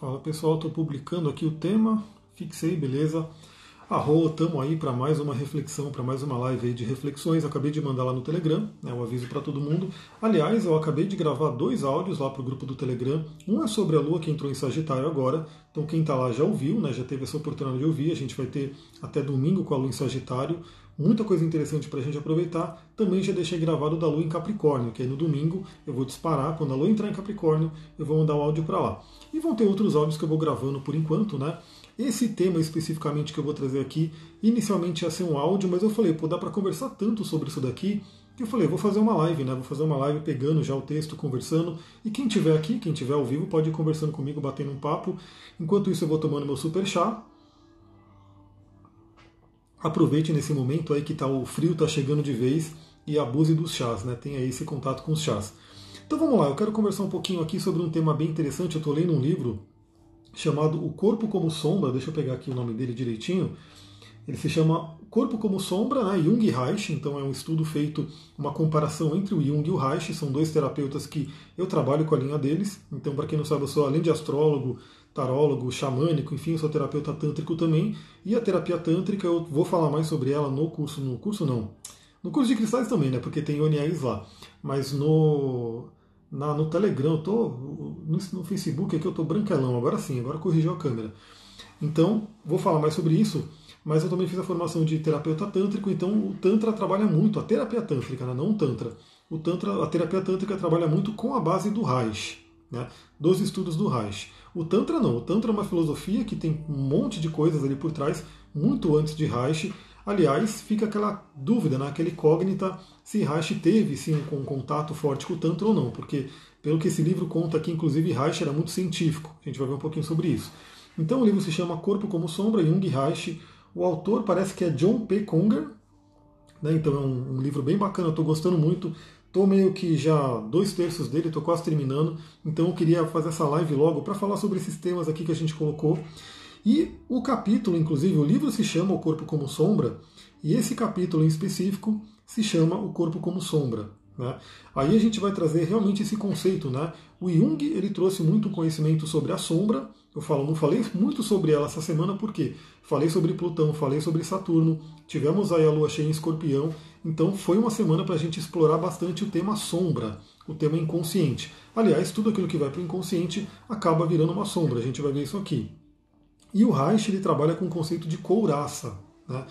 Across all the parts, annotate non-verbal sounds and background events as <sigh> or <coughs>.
Fala pessoal, estou publicando aqui o tema, fixei, beleza? Arro, estamos aí para mais uma reflexão, para mais uma live de reflexões. Acabei de mandar lá no Telegram, né, um aviso para todo mundo. Aliás, eu acabei de gravar dois áudios lá para o grupo do Telegram. Um é sobre a Lua que entrou em Sagitário agora, então quem está lá já ouviu, né, já teve essa oportunidade de ouvir. A gente vai ter até domingo com a Lua em Sagitário muita coisa interessante para a gente aproveitar. Também já deixei gravado da Lua em Capricórnio, que aí no domingo eu vou disparar. Quando a Lua entrar em Capricórnio, eu vou mandar o áudio para lá. E vão ter outros áudios que eu vou gravando por enquanto, né? Esse tema especificamente que eu vou trazer aqui, inicialmente ia ser um áudio, mas eu falei, pô, dá para conversar tanto sobre isso daqui, que eu falei, vou fazer uma live, né? Vou fazer uma live pegando já o texto, conversando. E quem tiver aqui, quem tiver ao vivo, pode ir conversando comigo, batendo um papo. Enquanto isso, eu vou tomando meu super chá aproveite nesse momento aí que tá, o frio está chegando de vez e abuse dos chás, né? Tenha esse contato com os chás. Então vamos lá, eu quero conversar um pouquinho aqui sobre um tema bem interessante. Eu estou lendo um livro chamado O Corpo como Sombra, deixa eu pegar aqui o nome dele direitinho. Ele se chama Corpo como Sombra, né? Jung e Reich, então é um estudo feito, uma comparação entre o Jung e o Reich, são dois terapeutas que eu trabalho com a linha deles. Então, para quem não sabe, eu sou além de astrólogo, tarólogo, xamânico, enfim, sou terapeuta tântrico também. E a terapia tântrica, eu vou falar mais sobre ela no curso, no curso não, no curso de cristais também, né? Porque tem ONIs lá. Mas no, na, no Telegram, eu tô, no, no Facebook aqui eu tô branquelão, agora sim, agora corrigiu a câmera. Então, vou falar mais sobre isso, mas eu também fiz a formação de terapeuta tântrico, então o Tantra trabalha muito, a terapia tântrica, né? não o Tantra. O tantra. A terapia tântrica trabalha muito com a base do Reich, né? dos estudos do Reich. O Tantra não. O Tantra é uma filosofia que tem um monte de coisas ali por trás, muito antes de Reich. Aliás, fica aquela dúvida, né? aquele incógnita se Reich teve sim um contato forte com o Tantra ou não, porque pelo que esse livro conta aqui, inclusive Reich era muito científico. A gente vai ver um pouquinho sobre isso. Então o livro se chama Corpo como Sombra, Jung Reich. O autor parece que é John P. Conger, né? então é um, um livro bem bacana, eu estou gostando muito. Estou meio que já dois terços dele, estou quase terminando, então eu queria fazer essa live logo para falar sobre esses temas aqui que a gente colocou. E o capítulo, inclusive, o livro se chama O Corpo como Sombra, e esse capítulo em específico se chama O Corpo como Sombra. Né? Aí a gente vai trazer realmente esse conceito. Né? O Jung ele trouxe muito conhecimento sobre a sombra, eu falo, não falei muito sobre ela essa semana porque falei sobre Plutão, falei sobre Saturno, tivemos aí a lua cheia em escorpião, então foi uma semana para a gente explorar bastante o tema sombra, o tema inconsciente. Aliás, tudo aquilo que vai para o inconsciente acaba virando uma sombra, a gente vai ver isso aqui. E o Reich ele trabalha com o conceito de couraça. Né?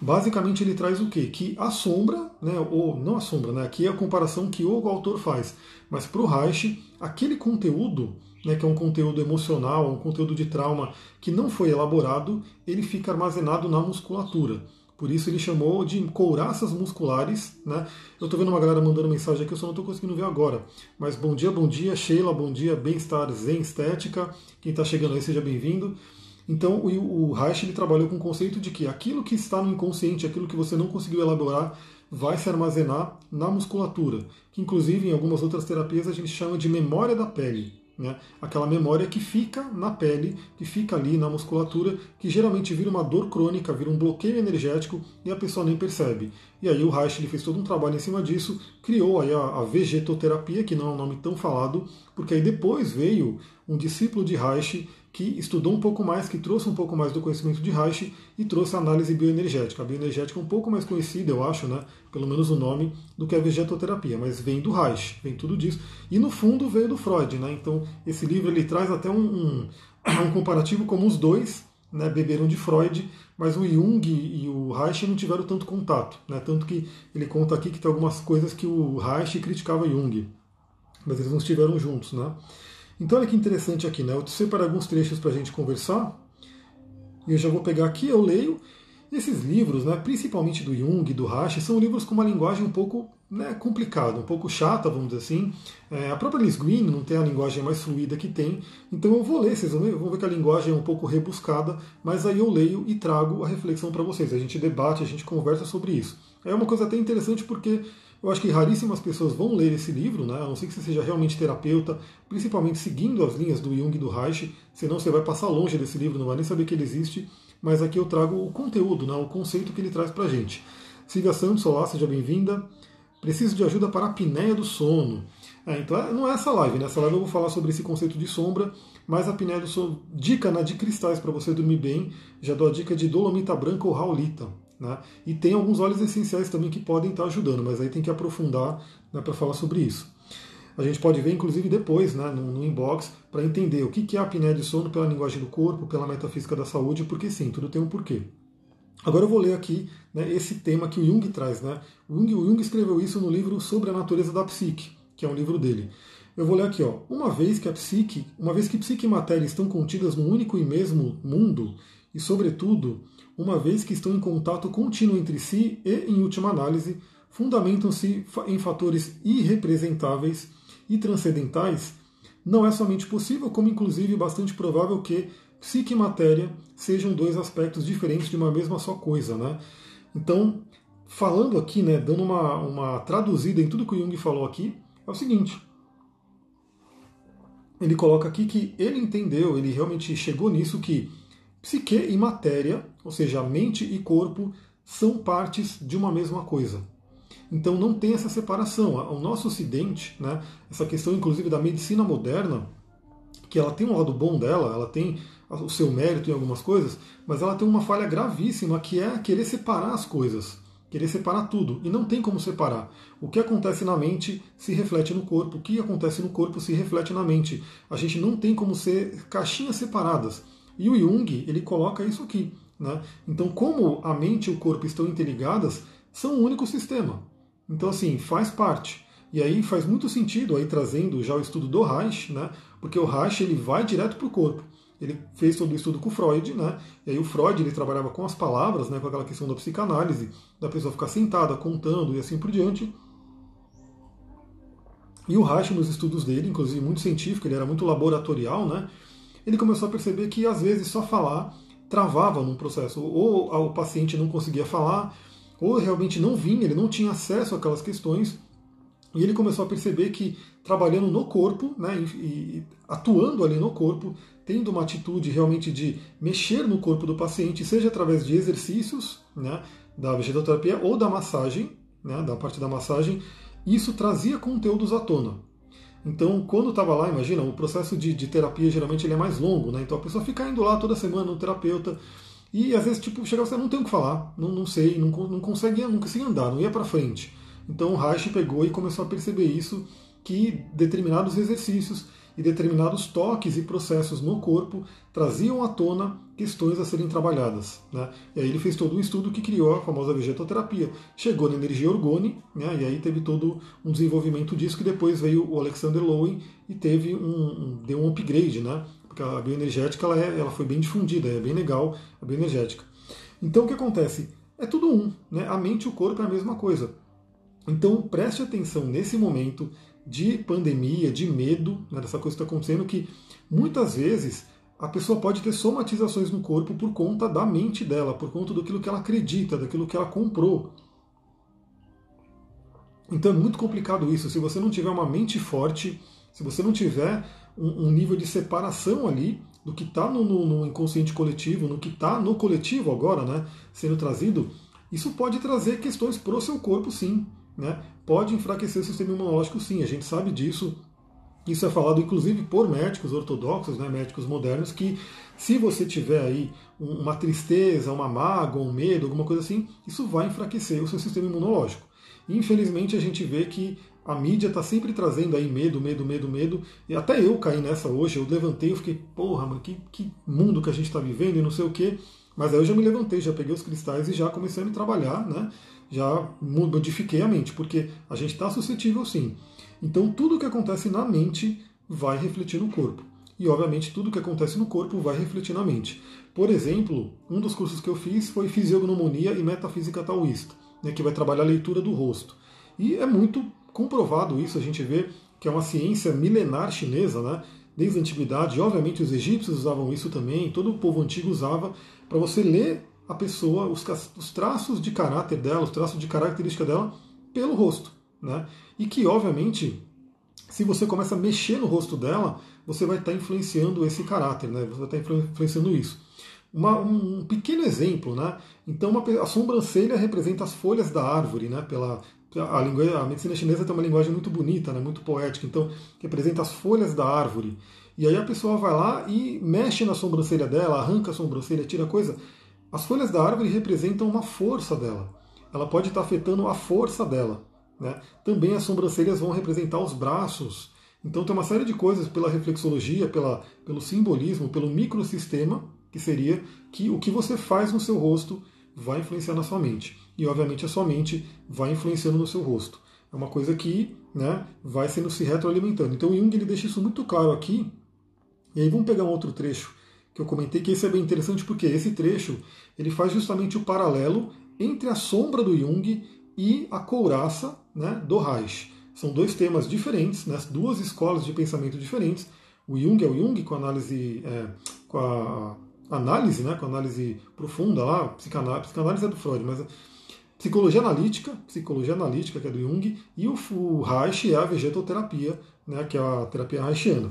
Basicamente ele traz o quê? Que a sombra, né, ou não a sombra, né, aqui é a comparação que o autor faz, mas para o Reich, aquele conteúdo né, que é um conteúdo emocional, um conteúdo de trauma que não foi elaborado, ele fica armazenado na musculatura. Por isso ele chamou de couraças musculares. Né? Eu estou vendo uma galera mandando mensagem aqui, eu só não estou conseguindo ver agora. Mas bom dia, bom dia, Sheila, bom dia, bem-estar, zen, estética. Quem está chegando aí, seja bem-vindo. Então o, o Reich ele trabalhou com o conceito de que aquilo que está no inconsciente, aquilo que você não conseguiu elaborar, vai se armazenar na musculatura, que inclusive em algumas outras terapias a gente chama de memória da pele. Né? Aquela memória que fica na pele, que fica ali na musculatura, que geralmente vira uma dor crônica, vira um bloqueio energético e a pessoa nem percebe. E aí o Reich ele fez todo um trabalho em cima disso, criou aí a, a vegetoterapia, que não é um nome tão falado, porque aí depois veio um discípulo de Reich que estudou um pouco mais, que trouxe um pouco mais do conhecimento de Reich e trouxe a análise bioenergética. A bioenergética é um pouco mais conhecida, eu acho, né? pelo menos o nome, do que a vegetoterapia, mas vem do Reich, vem tudo disso. E no fundo veio do Freud. Né? Então esse livro ele traz até um, um, <coughs> um comparativo como os dois né, beberam de Freud, mas o Jung e o Reich não tiveram tanto contato. Né? Tanto que ele conta aqui que tem algumas coisas que o Reich criticava Jung, mas eles não estiveram juntos. Né? Então olha que interessante aqui, né? Eu separei alguns trechos para a gente conversar. E eu já vou pegar aqui, eu leio. Esses livros, né, principalmente do Jung, do Reich, são livros com uma linguagem um pouco né, complicada, um pouco chata, vamos dizer assim. É, a própria Liz Green não tem a linguagem mais fluida que tem, então eu vou ler, vocês vão ver, vão ver que a linguagem é um pouco rebuscada, mas aí eu leio e trago a reflexão para vocês. A gente debate, a gente conversa sobre isso. É uma coisa até interessante porque eu acho que raríssimas pessoas vão ler esse livro, né? a não ser que você seja realmente terapeuta, principalmente seguindo as linhas do Jung e do Reich, senão você vai passar longe desse livro, não vai nem saber que ele existe. Mas aqui eu trago o conteúdo, né? o conceito que ele traz para gente. Silvia Santos, olá, seja bem-vinda. Preciso de ajuda para a apneia do sono. É, então é, não é essa live, nessa live eu vou falar sobre esse conceito de sombra, mas a apneia do sono, dica na de cristais para você dormir bem, já dou a dica de dolomita branca ou raulita. Né? E tem alguns óleos essenciais também que podem estar ajudando, mas aí tem que aprofundar né, para falar sobre isso. A gente pode ver, inclusive, depois, né, no, no inbox, para entender o que é a apneia de sono pela linguagem do corpo, pela metafísica da saúde, porque sim, tudo tem um porquê. Agora eu vou ler aqui né, esse tema que o Jung traz. Né? O, Jung, o Jung escreveu isso no livro Sobre a Natureza da Psique, que é um livro dele. Eu vou ler aqui, ó. Uma vez que a psique, uma vez que psique e matéria estão contidas num único e mesmo mundo, e sobretudo, uma vez que estão em contato contínuo entre si e, em última análise, fundamentam-se em fatores irrepresentáveis e transcendentais, não é somente possível, como inclusive bastante provável que psique e matéria sejam dois aspectos diferentes de uma mesma só coisa. Né? Então, falando aqui, né, dando uma, uma traduzida em tudo que o Jung falou aqui, é o seguinte. Ele coloca aqui que ele entendeu, ele realmente chegou nisso que psique e matéria, ou seja, mente e corpo, são partes de uma mesma coisa. Então não tem essa separação. O nosso ocidente, né, essa questão inclusive da medicina moderna, que ela tem um lado bom dela, ela tem o seu mérito em algumas coisas, mas ela tem uma falha gravíssima que é querer separar as coisas, querer separar tudo. E não tem como separar. O que acontece na mente se reflete no corpo, o que acontece no corpo se reflete na mente. A gente não tem como ser caixinhas separadas. E o Jung, ele coloca isso aqui. Né? Então, como a mente e o corpo estão interligadas, são um único sistema. Então, assim, faz parte. E aí faz muito sentido aí trazendo já o estudo do Reich, né? Porque o Reich ele vai direto para o corpo. Ele fez todo o estudo com o Freud, né? E aí o Freud ele trabalhava com as palavras, né? Com aquela questão da psicanálise, da pessoa ficar sentada, contando e assim por diante. E o Reich nos estudos dele, inclusive muito científico, ele era muito laboratorial, né? Ele começou a perceber que às vezes só falar travava num processo, ou o paciente não conseguia falar, ou realmente não vinha, ele não tinha acesso àquelas questões, e ele começou a perceber que trabalhando no corpo, né, e, e, atuando ali no corpo, tendo uma atitude realmente de mexer no corpo do paciente, seja através de exercícios, né, da vegetoterapia ou da massagem, né, da parte da massagem, isso trazia conteúdos à tona. Então, quando estava lá, imagina, o processo de, de, terapia geralmente ele é mais longo, né? Então a pessoa fica indo lá toda semana no terapeuta e às vezes tipo chega você não tem o que falar, não, não sei, não, não consegue, não consegue andar, não ia para frente. Então o Reich pegou e começou a perceber isso que determinados exercícios e determinados toques e processos no corpo traziam à tona questões a serem trabalhadas. Né? E aí ele fez todo um estudo que criou a famosa vegetoterapia. Chegou na energia orgone, né? e aí teve todo um desenvolvimento disso, que depois veio o Alexander Lowen e teve um, um deu um upgrade, né? porque a bioenergética ela, é, ela foi bem difundida, é bem legal a bioenergética. Então o que acontece? É tudo um, né? a mente e o corpo é a mesma coisa. Então preste atenção nesse momento de pandemia, de medo, né, dessa coisa que está acontecendo, que muitas vezes a pessoa pode ter somatizações no corpo por conta da mente dela, por conta daquilo que ela acredita, daquilo que ela comprou. Então é muito complicado isso. Se você não tiver uma mente forte, se você não tiver um, um nível de separação ali do que está no, no, no, inconsciente coletivo, no que está no coletivo agora, né, sendo trazido, isso pode trazer questões para o seu corpo, sim né, pode enfraquecer o sistema imunológico sim, a gente sabe disso. Isso é falado inclusive por médicos ortodoxos, né, médicos modernos, que se você tiver aí uma tristeza, uma mágoa, um medo, alguma coisa assim, isso vai enfraquecer o seu sistema imunológico. Infelizmente a gente vê que a mídia está sempre trazendo aí medo, medo, medo, medo. E até eu caí nessa hoje, eu levantei e fiquei, porra, mano, que, que mundo que a gente está vivendo e não sei o quê. Mas aí eu já me levantei, já peguei os cristais e já comecei a me trabalhar, né? Já modifiquei a mente, porque a gente está suscetível sim. Então tudo que acontece na mente vai refletir no corpo. E obviamente tudo que acontece no corpo vai refletir na mente. Por exemplo, um dos cursos que eu fiz foi Fisiognomonia e Metafísica Taoísta, né, que vai trabalhar a leitura do rosto. E é muito comprovado isso, a gente vê que é uma ciência milenar chinesa, né, desde a antiguidade, e obviamente os egípcios usavam isso também, todo o povo antigo usava, para você ler a pessoa, os, os traços de caráter dela, os traços de característica dela, pelo rosto. Né? E que, obviamente, se você começa a mexer no rosto dela, você vai estar influenciando esse caráter, né? você vai estar influenciando isso. Uma, um pequeno exemplo, né? Então uma, a sobrancelha representa as folhas da árvore, né? Pela a, língua, a medicina chinesa tem uma linguagem muito bonita, né, muito poética, então representa as folhas da árvore. E aí a pessoa vai lá e mexe na sobrancelha dela, arranca a sobrancelha, tira coisa. As folhas da árvore representam uma força dela. Ela pode estar afetando a força dela. Né? Também as sobrancelhas vão representar os braços. Então tem uma série de coisas pela reflexologia, pela, pelo simbolismo, pelo microsistema, que seria que o que você faz no seu rosto vai influenciar na sua mente. E obviamente a sua mente vai influenciando no seu rosto. É uma coisa que né, vai sendo se retroalimentando. Então Jung ele deixa isso muito claro aqui. E aí vamos pegar um outro trecho que eu comentei, que esse é bem interessante porque esse trecho ele faz justamente o paralelo entre a sombra do Jung e a couraça né, do Reich. São dois temas diferentes, né, duas escolas de pensamento diferentes. O Jung é o Jung com análise, é, com a análise, né, com análise profunda lá, psicanálise, psicanálise é do Freud, mas psicologia analítica, psicologia analítica que é do Jung, e o, o Reich é a vegetoterapia, né, que é a terapia reichiana.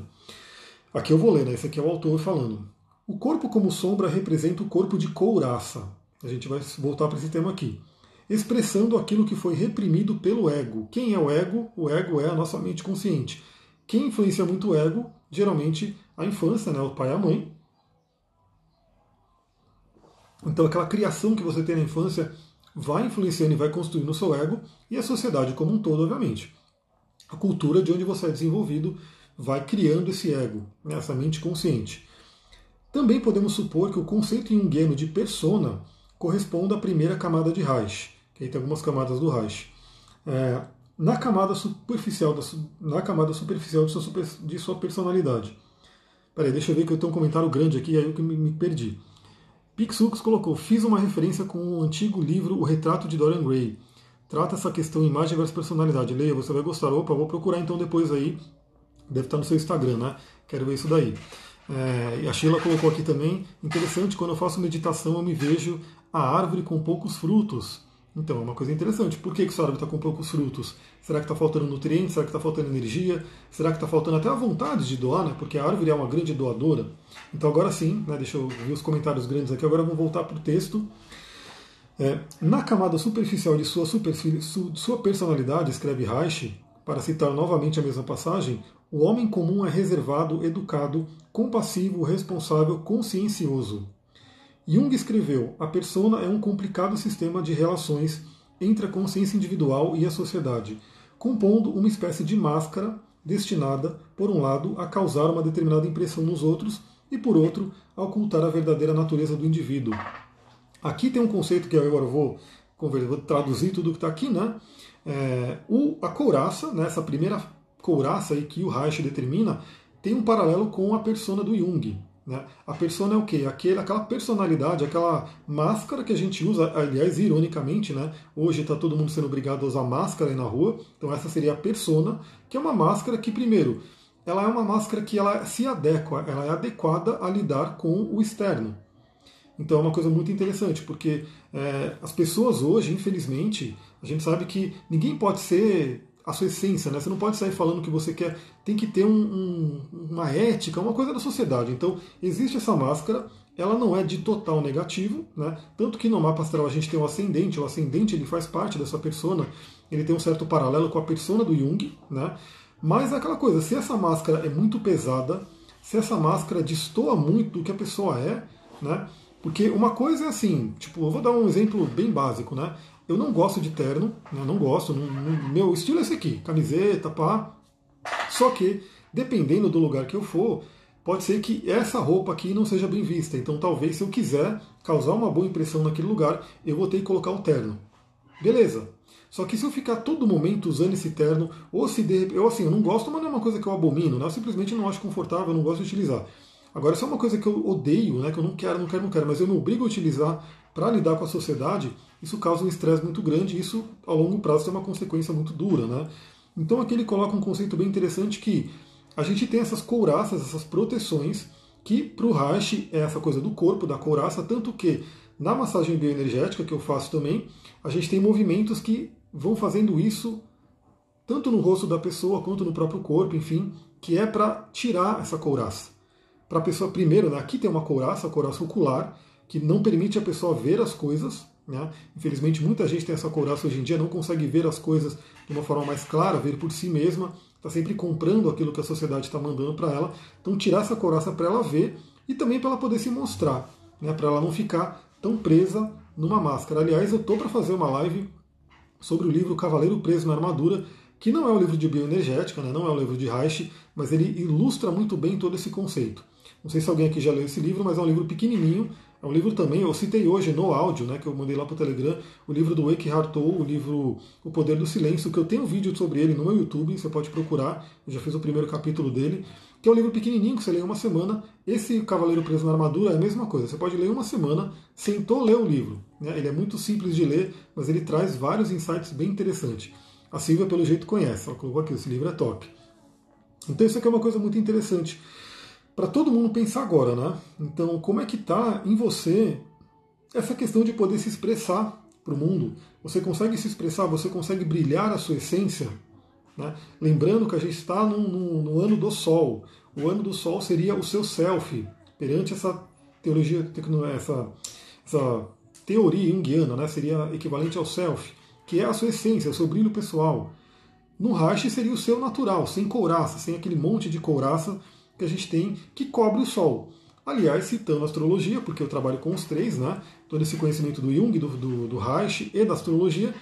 Aqui eu vou ler, né, esse aqui é o autor falando. O corpo como sombra representa o corpo de couraça. A gente vai voltar para esse tema aqui. Expressando aquilo que foi reprimido pelo ego. Quem é o ego? O ego é a nossa mente consciente. Quem influencia muito o ego? Geralmente a infância, né? o pai e a mãe. Então aquela criação que você tem na infância vai influenciando e vai construindo o seu ego e a sociedade como um todo, obviamente. A cultura de onde você é desenvolvido vai criando esse ego, né? essa mente consciente. Também podemos supor que o conceito junguiano de persona corresponda à primeira camada de Reich, que aí tem algumas camadas do Reich. É, na camada superficial, da, na camada superficial de sua, de sua personalidade. Peraí, deixa eu ver que eu tenho um comentário grande aqui, aí eu me, me perdi. Pixux colocou: Fiz uma referência com o um antigo livro O Retrato de Dorian Gray. Trata essa questão imagem versus personalidade. Leia, você vai gostar. Opa, vou procurar então depois aí. Deve estar no seu Instagram, né? Quero ver isso daí. É, a Sheila colocou aqui também, interessante, quando eu faço meditação eu me vejo a árvore com poucos frutos. Então, é uma coisa interessante. Por que, que essa árvore está com poucos frutos? Será que está faltando nutrientes? Será que está faltando energia? Será que está faltando até a vontade de doar, né? Porque a árvore é uma grande doadora. Então, agora sim, né, deixa eu ver os comentários grandes aqui. Agora vamos voltar para o texto. É, na camada superficial de sua, sua personalidade, escreve Reich, para citar novamente a mesma passagem, o homem comum é reservado, educado, compassivo, responsável, consciencioso. Jung escreveu: a persona é um complicado sistema de relações entre a consciência individual e a sociedade, compondo uma espécie de máscara destinada, por um lado, a causar uma determinada impressão nos outros e, por outro, a ocultar a verdadeira natureza do indivíduo. Aqui tem um conceito que eu agora vou, vou traduzir tudo que está aqui, né? É, o, a couraça, né, essa primeira couraça aí que o Reich determina, tem um paralelo com a persona do Jung. Né? A persona é o quê? Aquela, aquela personalidade, aquela máscara que a gente usa, aliás, ironicamente, né? hoje está todo mundo sendo obrigado a usar máscara aí na rua, então essa seria a persona, que é uma máscara que, primeiro, ela é uma máscara que ela se adequa, ela é adequada a lidar com o externo. Então é uma coisa muito interessante, porque é, as pessoas hoje, infelizmente, a gente sabe que ninguém pode ser a sua essência, né? Você não pode sair falando que você quer. Tem que ter um, um, uma ética, uma coisa da sociedade. Então, existe essa máscara, ela não é de total negativo, né? Tanto que no mapa astral a gente tem o ascendente, o ascendente ele faz parte dessa persona, ele tem um certo paralelo com a persona do Jung, né? Mas é aquela coisa, se essa máscara é muito pesada, se essa máscara destoa muito do que a pessoa é, né? Porque uma coisa é assim, tipo, eu vou dar um exemplo bem básico, né? Eu não gosto de terno, né? não gosto. Não, não, meu estilo é esse aqui, camiseta, pá. Só que, dependendo do lugar que eu for, pode ser que essa roupa aqui não seja bem vista. Então, talvez, se eu quiser causar uma boa impressão naquele lugar, eu vou ter que colocar o terno. Beleza. Só que se eu ficar todo momento usando esse terno, ou se de, eu assim, eu não gosto, mas não é uma coisa que eu abomino, né? eu simplesmente não acho confortável, não gosto de utilizar. Agora, se é uma coisa que eu odeio, né, que eu não quero, não quero, não quero, mas eu me obrigo a utilizar para lidar com a sociedade, isso causa um estresse muito grande e isso, ao longo prazo, tem uma consequência muito dura. Né? Então aqui ele coloca um conceito bem interessante que a gente tem essas couraças, essas proteções, que para o Reich é essa coisa do corpo, da couraça, tanto que na massagem bioenergética que eu faço também, a gente tem movimentos que vão fazendo isso tanto no rosto da pessoa quanto no próprio corpo, enfim, que é para tirar essa couraça. Para a pessoa, primeiro, né, aqui tem uma couraça, a couraça ocular, que não permite a pessoa ver as coisas, Né? Infelizmente, muita gente tem essa couraça hoje em dia, não consegue ver as coisas de uma forma mais clara, ver por si mesma, está sempre comprando aquilo que a sociedade está mandando para ela. Então, tirar essa couraça para ela ver e também para ela poder se mostrar, né? para ela não ficar tão presa numa máscara. Aliás, eu estou para fazer uma live sobre o livro Cavaleiro Preso na Armadura, que não é um livro de bioenergética, né? não é um livro de Reich, mas ele ilustra muito bem todo esse conceito. Não sei se alguém aqui já leu esse livro, mas é um livro pequenininho, é um livro também, eu citei hoje no áudio, né, que eu mandei lá para o Telegram, o livro do Eckhart Tolle, o livro O Poder do Silêncio, que eu tenho um vídeo sobre ele no meu YouTube, você pode procurar, eu já fiz o primeiro capítulo dele, que é um livro pequenininho que você lê uma semana. Esse Cavaleiro Preso na Armadura é a mesma coisa, você pode ler uma semana, sentou ler o livro. Né? Ele é muito simples de ler, mas ele traz vários insights bem interessantes. A Silvia, pelo jeito, conhece, ela colocou aqui, esse livro é top. Então isso aqui é uma coisa muito interessante para todo mundo pensar agora, né? Então, como é que está em você essa questão de poder se expressar para o mundo? Você consegue se expressar? Você consegue brilhar a sua essência? Né? Lembrando que a gente está no, no, no, ano do Sol. O ano do Sol seria o seu self perante essa teologia, essa, essa teoria junguiana, né? Seria equivalente ao self, que é a sua essência, o seu brilho pessoal. No Reich seria o seu natural, sem couraça, sem aquele monte de couraça que a gente tem que cobre o Sol. Aliás, citando a astrologia, porque eu trabalho com os três, né? todo esse conhecimento do Jung, do, do, do Reich e da astrologia,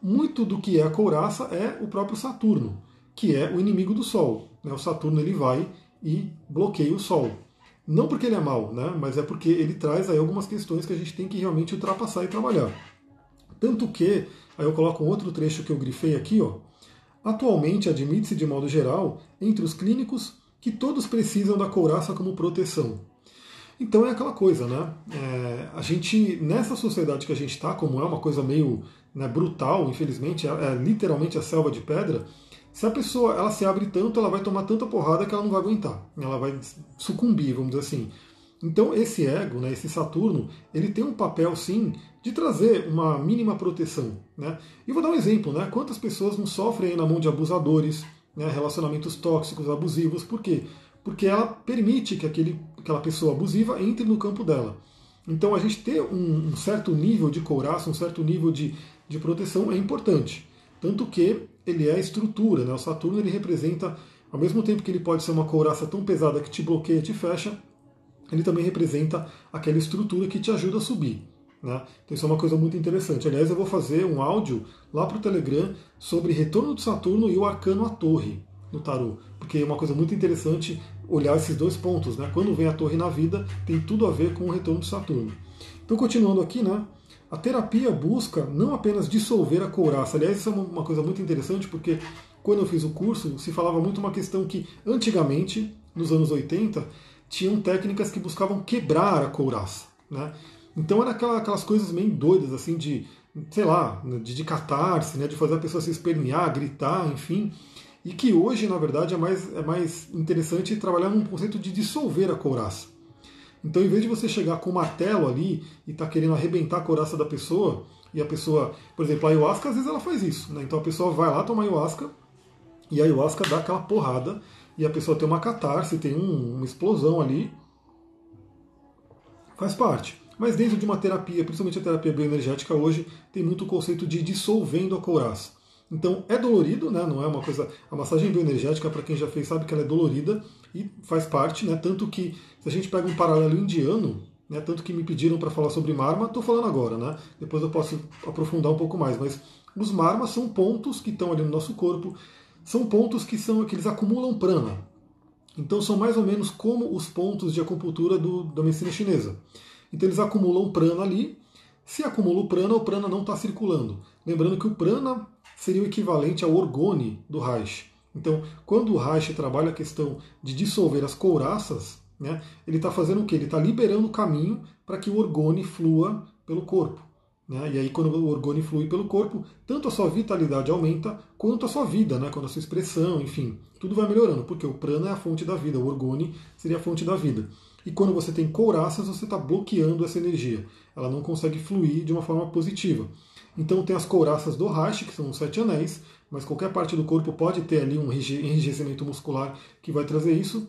muito do que é a couraça é o próprio Saturno, que é o inimigo do Sol. Né? O Saturno ele vai e bloqueia o Sol. Não porque ele é mau, né? mas é porque ele traz aí algumas questões que a gente tem que realmente ultrapassar e trabalhar. Tanto que, aí eu coloco um outro trecho que eu grifei aqui, ó. Atualmente admite-se de modo geral, entre os clínicos, que todos precisam da couraça como proteção. Então é aquela coisa, né? É, a gente, nessa sociedade que a gente está, como é uma coisa meio né, brutal, infelizmente, é, é, literalmente a selva de pedra, se a pessoa ela se abre tanto, ela vai tomar tanta porrada que ela não vai aguentar. Ela vai sucumbir, vamos dizer assim. Então esse ego, né, esse Saturno, ele tem um papel sim de trazer uma mínima proteção. Né? E vou dar um exemplo, né? Quantas pessoas não sofrem na mão de abusadores, né, relacionamentos tóxicos, abusivos. Por quê? Porque ela permite que aquele, aquela pessoa abusiva entre no campo dela. Então a gente ter um, um certo nível de couraça, um certo nível de, de proteção é importante. Tanto que ele é a estrutura, né? o Saturno ele representa, ao mesmo tempo que ele pode ser uma couraça tão pesada que te bloqueia, te fecha, ele também representa aquela estrutura que te ajuda a subir. Né? Então isso é uma coisa muito interessante. Aliás, eu vou fazer um áudio lá para o Telegram sobre retorno de Saturno e o arcano à torre no tarô, porque é uma coisa muito interessante olhar esses dois pontos. Né? Quando vem a torre na vida, tem tudo a ver com o retorno de Saturno. Então, continuando aqui, né? a terapia busca não apenas dissolver a couraça. Aliás, isso é uma coisa muito interessante, porque quando eu fiz o curso, se falava muito uma questão que, antigamente, nos anos 80, tinham técnicas que buscavam quebrar a couraça. Né? Então era aquela, aquelas coisas meio doidas, assim, de, sei lá, de, de catarse, né, de fazer a pessoa se espernear, gritar, enfim. E que hoje, na verdade, é mais, é mais interessante trabalhar num conceito de dissolver a couraça. Então, em vez de você chegar com um martelo ali e tá querendo arrebentar a couraça da pessoa, e a pessoa, por exemplo, a ayahuasca, às vezes ela faz isso. Né? Então a pessoa vai lá tomar ayahuasca, e a ayahuasca dá aquela porrada, e a pessoa tem uma catarse, tem um, uma explosão ali. Faz parte. Mas dentro de uma terapia, principalmente a terapia bioenergética hoje, tem muito o conceito de dissolvendo a couraça. Então é dolorido, né? não é uma coisa. A massagem bioenergética, para quem já fez, sabe que ela é dolorida e faz parte, né? Tanto que se a gente pega um paralelo indiano, né? Tanto que me pediram para falar sobre marma, estou falando agora, né? Depois eu posso aprofundar um pouco mais, mas os marmas são pontos que estão ali no nosso corpo, são pontos que são que eles acumulam prana. Então são mais ou menos como os pontos de acupuntura do, da medicina chinesa. Então eles acumulam prana ali. Se acumula o prana, o prana não está circulando. Lembrando que o prana seria o equivalente ao orgone do Reich. Então, quando o Reich trabalha a questão de dissolver as couraças, né, ele está fazendo o quê? Ele está liberando o caminho para que o orgone flua pelo corpo. Né? E aí, quando o orgone flui pelo corpo, tanto a sua vitalidade aumenta, quanto a sua vida, né? quanto a sua expressão, enfim, tudo vai melhorando, porque o prana é a fonte da vida, o orgone seria a fonte da vida. E quando você tem couraças, você está bloqueando essa energia. Ela não consegue fluir de uma forma positiva. Então tem as couraças do Reich, que são os sete anéis, mas qualquer parte do corpo pode ter ali um enrijecimento muscular que vai trazer isso.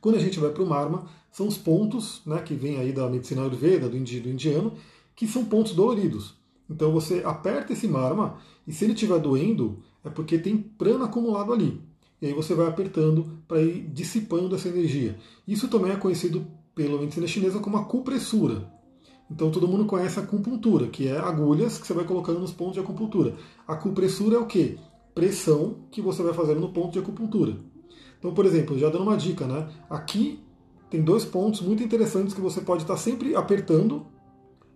Quando a gente vai para o Marma, são os pontos, né, que vem aí da medicina ayurveda, do indiano, que são pontos doloridos. Então você aperta esse marma e se ele estiver doendo, é porque tem prana acumulado ali. E aí você vai apertando para ir dissipando essa energia. Isso também é conhecido pela medicina chinesa como acupressura. Então todo mundo conhece a acupuntura, que é agulhas que você vai colocando nos pontos de acupuntura. A acupressura é o quê? Pressão que você vai fazendo no ponto de acupuntura. Então, por exemplo, já dando uma dica, né? Aqui tem dois pontos muito interessantes que você pode estar sempre apertando,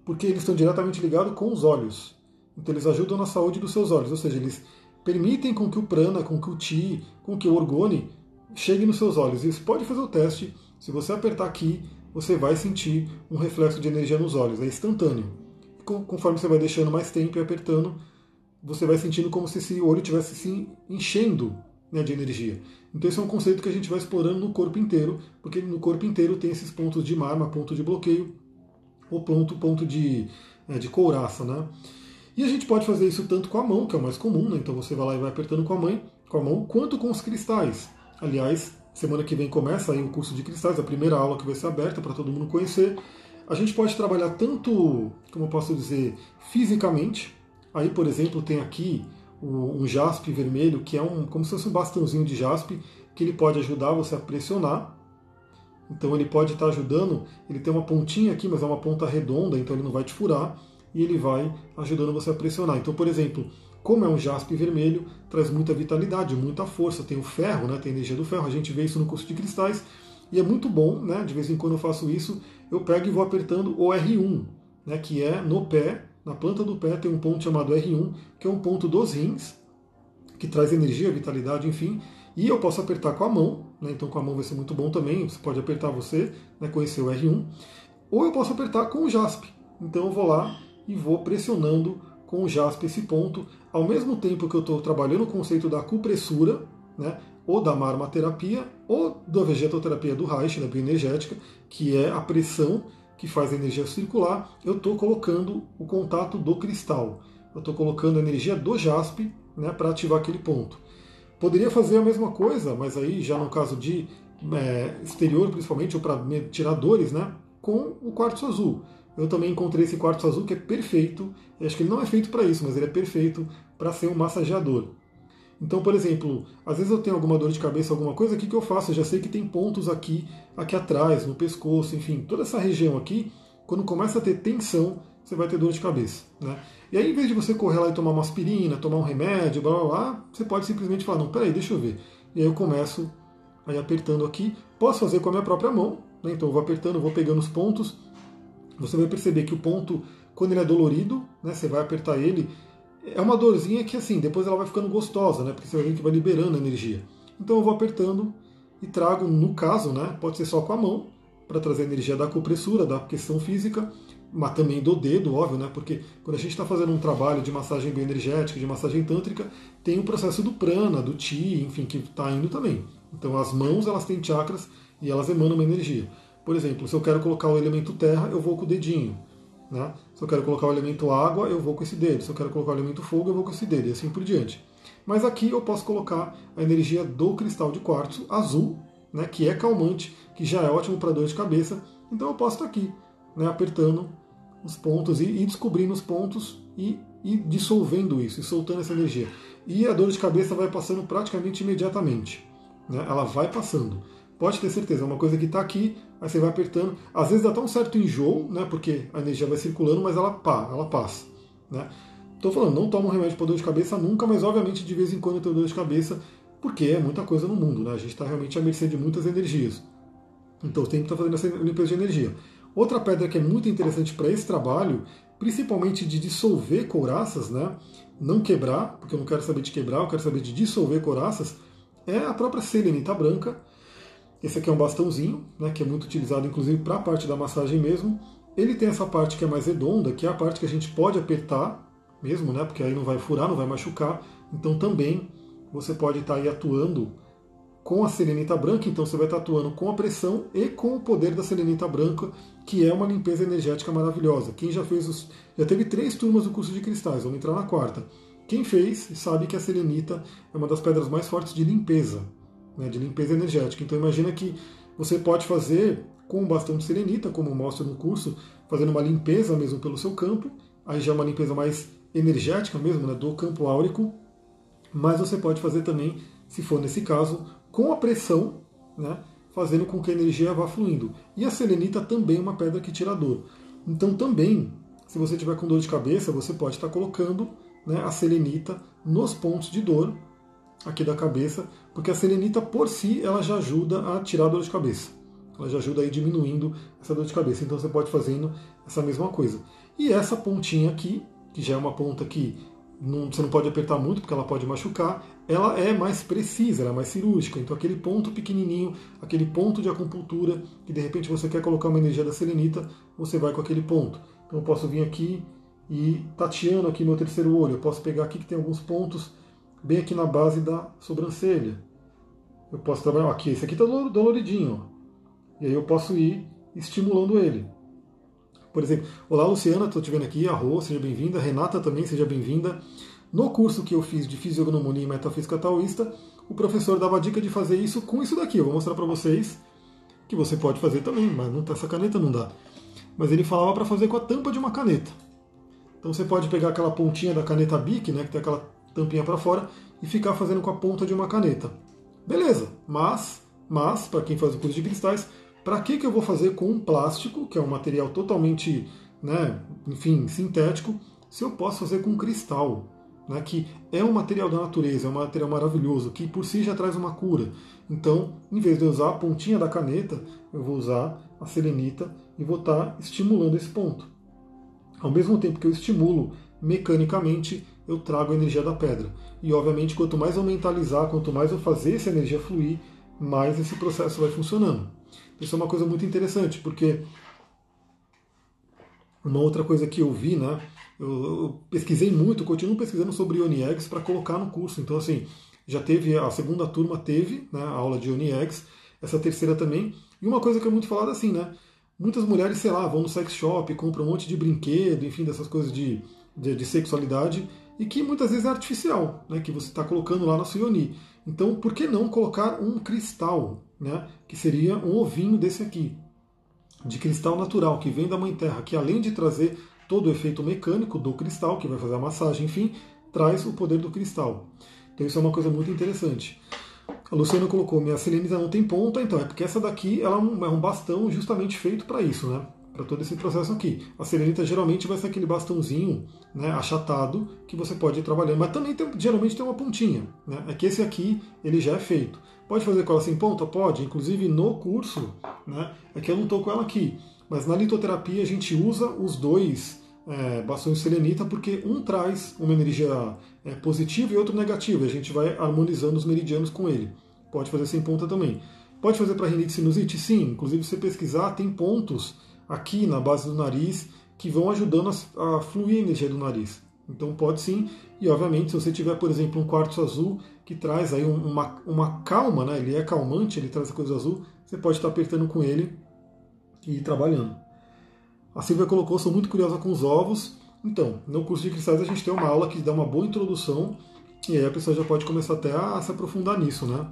porque eles estão diretamente ligados com os olhos. Então eles ajudam na saúde dos seus olhos, ou seja, eles permitem com que o prana, com que o ti, com que o orgone chegue nos seus olhos. Você pode fazer o teste. Se você apertar aqui, você vai sentir um reflexo de energia nos olhos. É instantâneo. Conforme você vai deixando mais tempo e apertando, você vai sentindo como se esse olho estivesse se enchendo né, de energia. Então esse é um conceito que a gente vai explorando no corpo inteiro, porque no corpo inteiro tem esses pontos de marma, ponto de bloqueio, ou ponto, ponto de, é, de couraça. Né? E a gente pode fazer isso tanto com a mão, que é o mais comum, né? então você vai lá e vai apertando com a, mãe, com a mão, quanto com os cristais. Aliás, semana que vem começa aí o curso de cristais, a primeira aula que vai ser aberta para todo mundo conhecer. A gente pode trabalhar tanto, como eu posso dizer, fisicamente. Aí, por exemplo, tem aqui um jaspe vermelho, que é um, como se fosse um bastãozinho de jaspe, que ele pode ajudar você a pressionar. Então ele pode estar ajudando, ele tem uma pontinha aqui, mas é uma ponta redonda, então ele não vai te furar e ele vai ajudando você a pressionar. Então, por exemplo, como é um jaspe vermelho, traz muita vitalidade, muita força, tem o ferro, né, tem a energia do ferro, a gente vê isso no curso de cristais, e é muito bom, né, de vez em quando eu faço isso, eu pego e vou apertando o R1, né, que é no pé, na planta do pé tem um ponto chamado R1, que é um ponto dos rins, que traz energia, vitalidade, enfim, e eu posso apertar com a mão, né, então com a mão vai ser muito bom também, você pode apertar você, né, conhecer o R1, ou eu posso apertar com o jaspe, então eu vou lá e vou pressionando com o jaspe esse ponto, ao mesmo tempo que eu estou trabalhando o conceito da acupressura, né, ou da marmaterapia, ou da vegetoterapia do Reich, da bioenergética, que é a pressão que faz a energia circular, eu estou colocando o contato do cristal. Eu estou colocando a energia do jaspe né, para ativar aquele ponto. Poderia fazer a mesma coisa, mas aí já no caso de é, exterior, principalmente, ou para tirar dores, né, com o quartzo azul. Eu também encontrei esse quartzo azul que é perfeito. Eu acho que ele não é feito para isso, mas ele é perfeito para ser um massageador. Então, por exemplo, às vezes eu tenho alguma dor de cabeça, alguma coisa, o que, que eu faço? Eu já sei que tem pontos aqui, aqui atrás, no pescoço, enfim, toda essa região aqui, quando começa a ter tensão, você vai ter dor de cabeça. Né? E aí, em vez de você correr lá e tomar uma aspirina, tomar um remédio, blá blá blá, você pode simplesmente falar, não, peraí, deixa eu ver. E aí eu começo aí apertando aqui. Posso fazer com a minha própria mão, né? então eu vou apertando, vou pegando os pontos, você vai perceber que o ponto, quando ele é dolorido, né, você vai apertar ele, é uma dorzinha que assim, depois ela vai ficando gostosa, né, porque você vai ver que vai liberando energia. Então eu vou apertando e trago, no caso, né, pode ser só com a mão, para trazer a energia da compressura, da questão física, mas também do dedo, óbvio, né? Porque quando a gente está fazendo um trabalho de massagem bioenergética, de massagem tântrica, tem o processo do prana, do ti, enfim, que está indo também. Então as mãos elas têm chakras e elas emanam uma energia. Por exemplo, se eu quero colocar o elemento terra, eu vou com o dedinho. Né? Se eu quero colocar o elemento água, eu vou com esse dedo. Se eu quero colocar o elemento fogo, eu vou com esse dedo, e assim por diante. Mas aqui eu posso colocar a energia do cristal de quartzo azul, né, que é calmante, que já é ótimo para dor de cabeça. Então eu posso estar aqui, né, apertando os pontos e, e descobrindo os pontos e, e dissolvendo isso, e soltando essa energia. E a dor de cabeça vai passando praticamente imediatamente. Né? Ela vai passando. Pode ter certeza, é uma coisa que está aqui, aí você vai apertando. Às vezes dá até um certo enjoo, né? Porque a energia vai circulando, mas ela pá, ela passa. Né? Estou falando, não toma um remédio para dor de cabeça nunca, mas obviamente de vez em quando eu tenho dor de cabeça, porque é muita coisa no mundo, né? A gente está realmente à mercê de muitas energias. Então tem que estar fazendo essa limpeza de energia. Outra pedra que é muito interessante para esse trabalho, principalmente de dissolver couraças, né? Não quebrar, porque eu não quero saber de quebrar, eu quero saber de dissolver couraças, é a própria selenita branca esse aqui é um bastãozinho, né, que é muito utilizado inclusive para a parte da massagem mesmo. Ele tem essa parte que é mais redonda, que é a parte que a gente pode apertar mesmo, né, porque aí não vai furar, não vai machucar. Então também você pode estar tá aí atuando com a selenita branca, então você vai estar tá atuando com a pressão e com o poder da selenita branca, que é uma limpeza energética maravilhosa. Quem já fez os. Já teve três turmas do curso de cristais, vamos entrar na quarta. Quem fez sabe que a selenita é uma das pedras mais fortes de limpeza né, de limpeza energética. Então imagina que você pode fazer com um bastão de selenita, como eu mostro no curso, fazendo uma limpeza mesmo pelo seu campo, aí já é uma limpeza mais energética mesmo, né, do campo áurico, mas você pode fazer também, se for nesse caso, com a pressão, né, fazendo com que a energia vá fluindo. E a selenita também é uma pedra que tira dor. Então também, se você tiver com dor de cabeça, você pode estar colocando né, a selenita nos pontos de dor aqui da cabeça, porque a selenita por si ela já ajuda a tirar a dor de cabeça. Ela já ajuda aí diminuindo essa dor de cabeça. Então você pode fazendo essa mesma coisa. E essa pontinha aqui, que já é uma ponta que não, você não pode apertar muito porque ela pode machucar, ela é mais precisa, ela é mais cirúrgica. Então aquele ponto pequenininho, aquele ponto de acupuntura, que de repente você quer colocar uma energia da selenita, você vai com aquele ponto. Então eu posso vir aqui e tateando aqui meu terceiro olho. Eu posso pegar aqui que tem alguns pontos bem aqui na base da sobrancelha. Eu posso trabalhar aqui, esse aqui está doloridinho. Ó. E aí eu posso ir estimulando ele. Por exemplo, olá Luciana, estou te vendo aqui, a Rô, seja bem-vinda, Renata também, seja bem-vinda. No curso que eu fiz de Fisiognomonia e Metafísica Taoísta, o professor dava a dica de fazer isso com isso daqui. Eu vou mostrar para vocês que você pode fazer também, mas não tá, essa caneta não dá. Mas ele falava para fazer com a tampa de uma caneta. Então você pode pegar aquela pontinha da caneta Bic, né, que tem aquela tampinha para fora, e ficar fazendo com a ponta de uma caneta. Beleza, mas, mas para quem faz o curso de cristais, para que, que eu vou fazer com um plástico, que é um material totalmente, né, enfim, sintético, se eu posso fazer com cristal, né, que é um material da natureza, é um material maravilhoso, que por si já traz uma cura. Então, em vez de eu usar a pontinha da caneta, eu vou usar a selenita e vou estar tá estimulando esse ponto. Ao mesmo tempo que eu estimulo mecanicamente, eu trago a energia da pedra. E obviamente, quanto mais eu mentalizar, quanto mais eu fazer essa energia fluir, mais esse processo vai funcionando. Isso é uma coisa muito interessante, porque uma outra coisa que eu vi, né? Eu, pesquisei muito, continuo pesquisando sobre Ioni Eggs para colocar no curso. Então, assim, já teve, a segunda turma teve né, a aula de Ioni Eggs, essa terceira também. E uma coisa que é muito falada assim, né? Muitas mulheres, sei lá, vão no sex shop, compram um monte de brinquedo, enfim, dessas coisas de, de, de sexualidade, e que muitas vezes é artificial, né? Que você está colocando lá na sua Ioni. Então, por que não colocar um cristal, né, que seria um ovinho desse aqui, de cristal natural, que vem da Mãe Terra, que além de trazer todo o efeito mecânico do cristal, que vai fazer a massagem, enfim, traz o poder do cristal. Então isso é uma coisa muito interessante. A Luciana colocou, minha selenita não tem ponta, então é porque essa daqui ela é um é bastão justamente feito para isso, né? Para todo esse processo aqui. A serenita geralmente vai ser aquele bastãozinho né, achatado que você pode ir trabalhando, mas também tem, geralmente tem uma pontinha. Né? É que esse aqui ele já é feito. Pode fazer com ela sem ponta? Pode. Inclusive no curso, né, é que eu não estou com ela aqui, mas na litoterapia a gente usa os dois é, bastões selenita porque um traz uma energia é, positiva e outro negativa. A gente vai harmonizando os meridianos com ele. Pode fazer sem ponta também. Pode fazer para rinite sinusite? Sim. Inclusive, se você pesquisar, tem pontos aqui na base do nariz que vão ajudando a, fluir a energia do nariz. Então pode sim, e obviamente se você tiver, por exemplo, um quartzo azul que traz aí uma, uma calma, né? ele é calmante, ele traz a coisa azul, você pode estar apertando com ele e trabalhando. A Silvia colocou, sou muito curiosa com os ovos. Então, no curso de cristais a gente tem uma aula que dá uma boa introdução e aí a pessoa já pode começar até a se aprofundar nisso, né?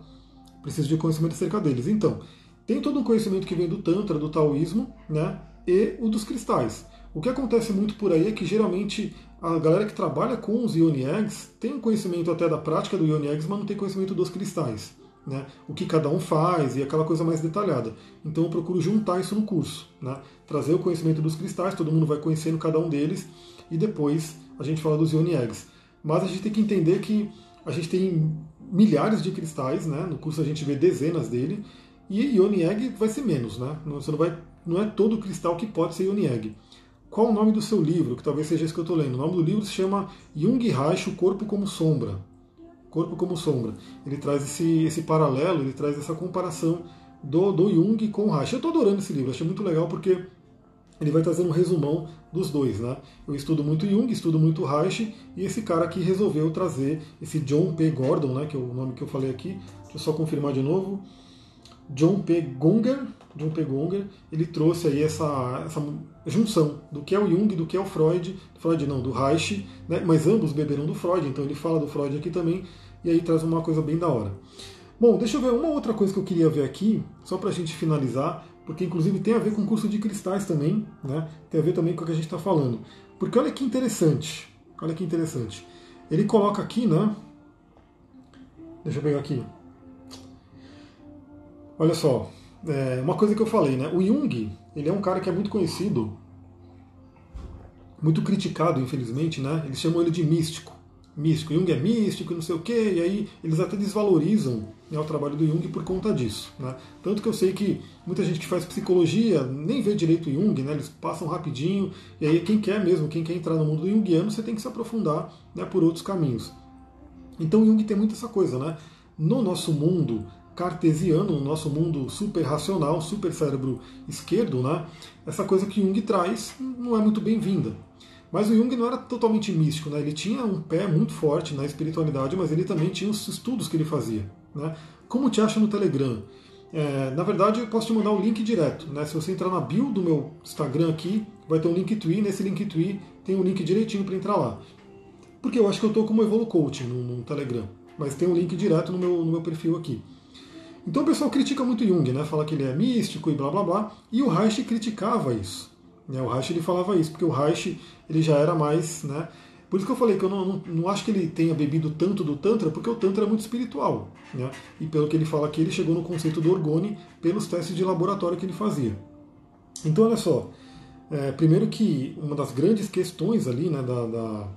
Precisa de conhecimento acerca deles. Então, tem todo um conhecimento que vem do Tantra, do Taoísmo, né? E o dos cristais. O que acontece muito por aí é que geralmente a galera que trabalha com os Ioni Eggs tem um conhecimento até da prática do Ioni Eggs, mas não tem conhecimento dos cristais. Né? O que cada um faz e aquela coisa mais detalhada. Então eu procuro juntar isso no curso. Né? Trazer o conhecimento dos cristais, todo mundo vai conhecendo cada um deles e depois a gente fala dos Ioni Eggs. Mas a gente tem que entender que a gente tem milhares de cristais, né? no curso a gente vê dezenas dele, e Ioni Egg vai ser menos, né? Você não vai, não é todo cristal que pode ser Ioni Egg. Qual o nome do seu livro? Que talvez seja esse que eu estou lendo. O nome do livro se chama Jung Reich, o Corpo como Sombra. Corpo como Sombra. Ele traz esse, esse paralelo, ele traz essa comparação do, do Jung com o Reich. Eu estou adorando esse livro, achei muito legal porque ele vai trazer um resumão dos dois, né? Eu estudo muito Jung, estudo muito Reich, e esse cara aqui resolveu trazer esse John P. Gordon, né, que é o nome que eu falei aqui. Deixa eu só confirmar de novo. John P. Gonger, John P. Gonger, ele trouxe aí essa, essa junção do que é o Jung, do que é o Freud, Freud não, do Reich, né? mas ambos beberam do Freud, então ele fala do Freud aqui também, e aí traz uma coisa bem da hora. Bom, deixa eu ver uma outra coisa que eu queria ver aqui, só para a gente finalizar, porque inclusive tem a ver com o curso de cristais também, né? Tem a ver também com o que a gente está falando. Porque olha que interessante, olha que interessante. Ele coloca aqui, né? Deixa eu pegar aqui. Olha só, é uma coisa que eu falei, né? O Jung, ele é um cara que é muito conhecido, muito criticado, infelizmente, né? Eles chamam ele de místico. Místico. Jung é místico, não sei o quê, e aí eles até desvalorizam né, o trabalho do Jung por conta disso. Né? Tanto que eu sei que muita gente que faz psicologia nem vê direito o Jung, né? eles passam rapidinho, e aí quem quer mesmo, quem quer entrar no mundo do Jungiano, você tem que se aprofundar né, por outros caminhos. Então Jung tem muito essa coisa, né? No nosso mundo cartesiano, no nosso mundo super racional, super cérebro esquerdo, né? Essa coisa que Jung traz não é muito bem-vinda. Mas o Jung não era totalmente místico, né? ele tinha um pé muito forte na espiritualidade, mas ele também tinha os estudos que ele fazia. Né? Como te acha no Telegram? É, na verdade, eu posso te mandar o um link direto. Né? Se você entrar na bio do meu Instagram aqui, vai ter um Linktree. Nesse Linktree tem um link direitinho para entrar lá. Porque eu acho que eu estou como Evolu Coaching no, no, Telegram. Mas tem um link direto no meu, no meu perfil aqui. Então o pessoal critica muito Jung, né? Fala que ele é místico e blá blá blá. E o Reich criticava isso. Né? O Reich ele falava isso, porque o Reich ele já era mais. Né? Por isso que eu falei que eu não, não, não, acho que ele tenha bebido tanto do Tantra, porque o Tantra é muito espiritual. Né? E pelo que ele fala aqui, ele chegou no conceito do orgone pelos testes de laboratório que ele fazia. Então, olha só. É, primeiro que uma das grandes questões ali né, da, da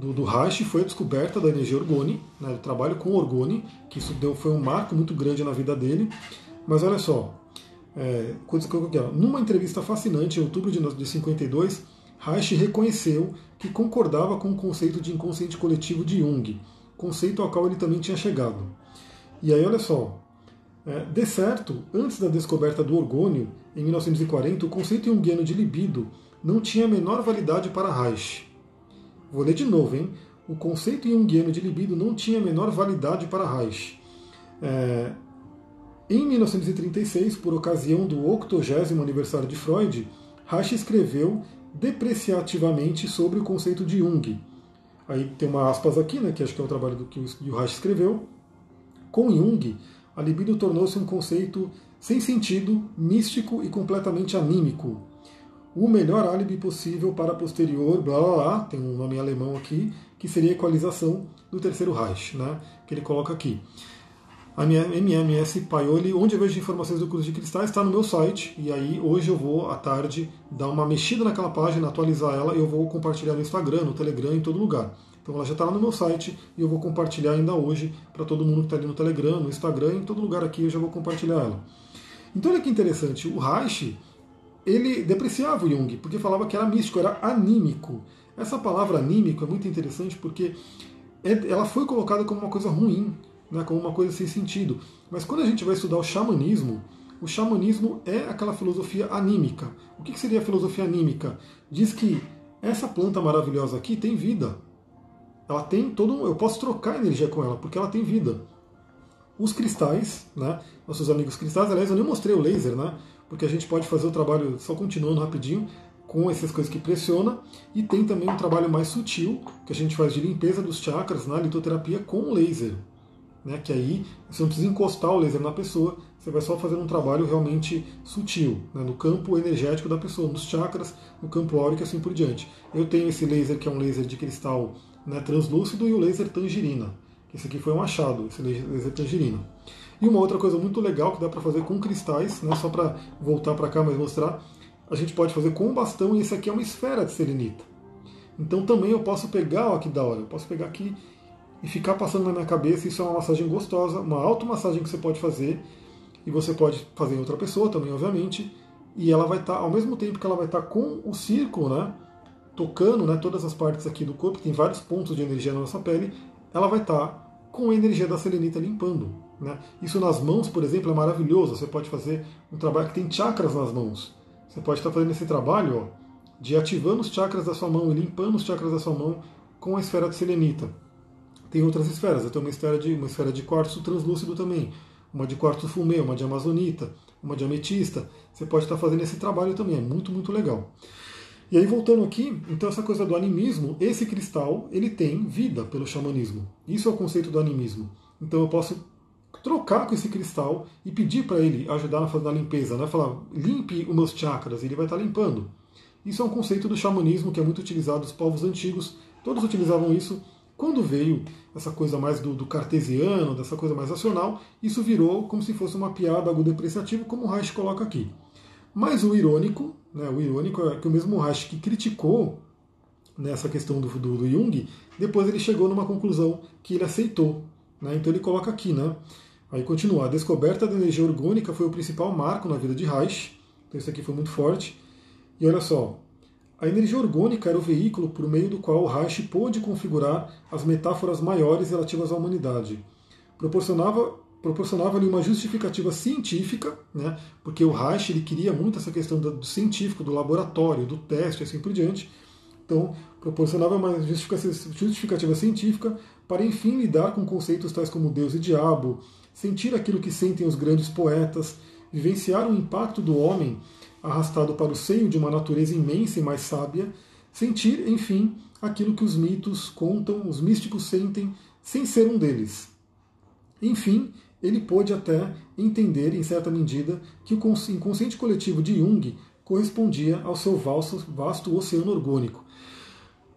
do, do Reich foi a descoberta da energia orgone, né, o trabalho com orgone, que isso deu, foi um marco muito grande na vida dele. Mas olha só, é, numa entrevista fascinante em outubro de, de 52, Reich reconheceu que concordava com o conceito de inconsciente coletivo de Jung, conceito ao qual ele também tinha chegado. E aí, olha só, é, de certo, antes da descoberta do orgônio, em 1940, o conceito junguiano de libido não tinha a menor validade para Reich. Vou ler de novo, hein? O conceito junguiano de libido não tinha a menor validade para Reich. É, em 1936, por ocasião do 80 aniversário de Freud, Reich escreveu depreciativamente sobre o conceito de Jung. Aí tem uma aspas aqui, né, que acho que é o trabalho do que o Reich escreveu. Com Jung, a libido tornou-se um conceito sem sentido, místico e completamente anímico. O melhor álibi possível para posterior, blá blá blá, tem um nome em alemão aqui, que seria a equalização do terceiro Reich, né, que ele coloca aqui a minha MMS Paioli, onde eu vejo informações do curso de cristais, está no meu site. E aí hoje eu vou à tarde dar uma mexida naquela página, atualizar ela e eu vou compartilhar no Instagram, no Telegram, em todo lugar. Então ela já está lá no meu site e eu vou compartilhar ainda hoje para todo mundo que está ali no Telegram, no Instagram, em todo lugar aqui eu já vou compartilhar ela. Então olha que interessante, o Reich ele depreciava o Jung porque falava que era místico, era anímico. Essa palavra anímico é muito interessante porque é, ela foi colocada como uma coisa ruim né, como uma coisa sem sentido. Mas quando a gente vai estudar o xamanismo, o xamanismo é aquela filosofia anímica. O que seria a filosofia anímica? Diz que essa planta maravilhosa aqui tem vida. Ela tem todo. Eu posso trocar energia com ela, porque ela tem vida. Os cristais, né, nossos amigos cristais, aliás, eu nem mostrei o laser, né, porque a gente pode fazer o trabalho, só continuando rapidinho, com essas coisas que pressiona, e tem também um trabalho mais sutil, que a gente faz de limpeza dos chakras na litoterapia com laser né, que aí você não precisa encostar o laser na pessoa, você vai só fazer um trabalho realmente sutil, né, no campo energético da pessoa, nos chakras, no campo áurico e assim por diante. Eu tenho esse laser que é um laser de cristal né, translúcido e o laser tangerina. Esse aqui foi um achado, esse laser tangerina. E uma outra coisa muito legal que dá para fazer com cristais, né, só para voltar para cá mas mostrar, a gente pode fazer com bastão e esse aqui é uma esfera de selenita. Então também eu posso pegar, ó que da hora, eu posso pegar aqui e ficar passando na minha cabeça. Isso é uma massagem gostosa, uma automassagem que você pode fazer. E você pode fazer em outra pessoa também, obviamente. E ela vai estar, tá, ao mesmo tempo que ela vai estar tá com o círculo, né? Tocando né, todas as partes aqui do corpo, tem vários pontos de energia na nossa pele, ela vai estar tá com a energia da selenita limpando. Né? Isso nas mãos, por exemplo, é maravilhoso. Você pode fazer um trabalho que tem chakras nas mãos. Você pode estar fazendo esse trabalho ó, de ativando os chakras da sua mão e limpando os chakras da sua mão com a esfera de selenita. Tem outras esferas, eu tenho uma esfera de, uma esfera de quartzo translúcido também, uma de quartzo fumê, uma de amazonita, uma de ametista. Você pode estar fazendo esse trabalho também, é muito, muito legal. E aí voltando aqui, então essa coisa do animismo, esse cristal, ele tem vida pelo xamanismo. Isso é o conceito do animismo. Então eu posso trocar com esse cristal e pedir para ele ajudar a fazer a limpeza, né? Falar, limpe os meus chakras, ele vai estar tá limpando. Isso é um conceito do xamanismo que é muito utilizado nos povos antigos, todos utilizavam isso. Quando veio essa coisa mais do, do cartesiano, dessa coisa mais racional, isso virou como se fosse uma piada, algo depreciativo, como o Reich coloca aqui. Mas o irônico, né, o irônico é que o mesmo Reich que criticou nessa questão do, do, do Jung, depois ele chegou numa conclusão que ele aceitou. Né? Então ele coloca aqui, né? Aí continua, a descoberta da energia orgânica foi o principal marco na vida de Reich, então isso aqui foi muito forte. E olha só, a energia orgânica era o veículo por meio do qual Reich pôde configurar as metáforas maiores relativas à humanidade. Proporcionava proporcionava-lhe uma justificativa científica, né, porque o Reich ele queria muito essa questão do científico, do laboratório, do teste, assim por diante. Então, proporcionava uma justificativa científica para, enfim, lidar com conceitos tais como Deus e diabo, sentir aquilo que sentem os grandes poetas, vivenciar o impacto do homem arrastado para o seio de uma natureza imensa e mais sábia, sentir, enfim, aquilo que os mitos contam, os místicos sentem, sem ser um deles. Enfim, ele pôde até entender, em certa medida, que o inconsciente coletivo de Jung correspondia ao seu vasto oceano orgânico.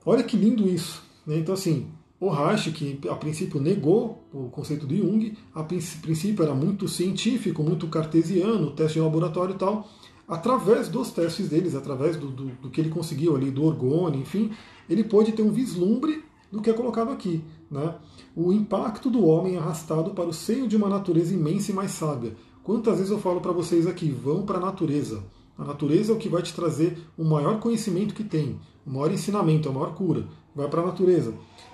Olha que lindo isso. Né? Então, assim, o Reich, que a princípio negou o conceito de Jung, a princípio era muito científico, muito cartesiano, teste de laboratório e tal, através dos testes deles, através do, do, do que ele conseguiu ali, do orgone, enfim, ele pôde ter um vislumbre do que é colocado aqui. Né? O impacto do homem arrastado para o seio de uma natureza imensa e mais sábia. Quantas vezes eu falo para vocês aqui, vão para a natureza. A natureza é o que vai te trazer o maior conhecimento que tem, o maior ensinamento, a maior cura. Vai para a natureza.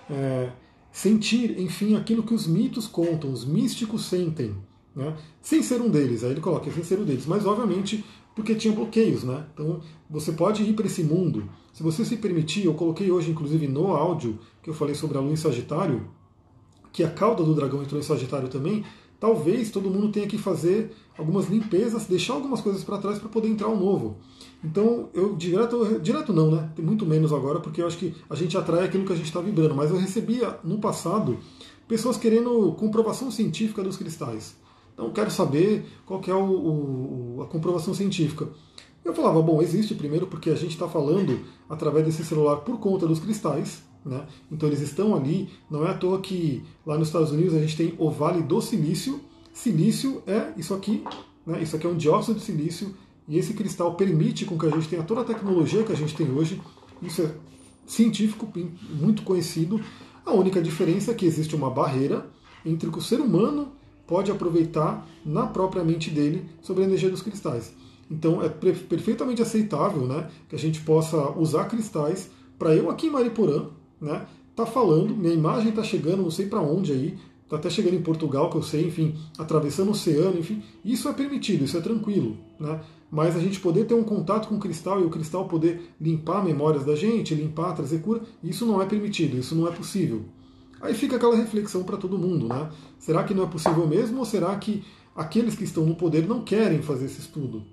É, sentir, enfim, aquilo que os mitos contam, os místicos sentem. Né? Sem ser um deles, aí ele coloca, sem ser um deles. Mas, obviamente, porque tinha bloqueios, né? Então você pode ir para esse mundo. Se você se permitir, eu coloquei hoje, inclusive, no áudio que eu falei sobre a lua em Sagitário, que a cauda do dragão entrou em Sagitário também. Talvez todo mundo tenha que fazer algumas limpezas, deixar algumas coisas para trás para poder entrar um novo. Então, eu direto, direto não, né? Muito menos agora, porque eu acho que a gente atrai aquilo que a gente está vibrando. Mas eu recebia no passado pessoas querendo comprovação científica dos cristais. Então quero saber qual que é o, o, a comprovação científica. Eu falava, bom, existe primeiro porque a gente está falando através desse celular por conta dos cristais, né? Então eles estão ali, não é à toa que lá nos Estados Unidos a gente tem o Vale do Silício. Silício é isso aqui, né? Isso aqui é um dióxido de silício e esse cristal permite com que a gente tenha toda a tecnologia que a gente tem hoje. Isso é científico, muito conhecido. A única diferença é que existe uma barreira entre o que o ser humano pode aproveitar na própria mente dele sobre a energia dos cristais. Então é perfeitamente aceitável né, que a gente possa usar cristais para eu aqui em Mariporã, né, tá falando, minha imagem está chegando, não sei para onde aí, está até chegando em Portugal, que eu sei, enfim, atravessando o oceano, enfim, isso é permitido, isso é tranquilo, né? Mas a gente poder ter um contato com o cristal e o cristal poder limpar memórias da gente, limpar, trazer cura, isso não é permitido, isso não é possível. Aí fica aquela reflexão para todo mundo, né? Será que não é possível mesmo ou será que aqueles que estão no poder não querem fazer esse estudo?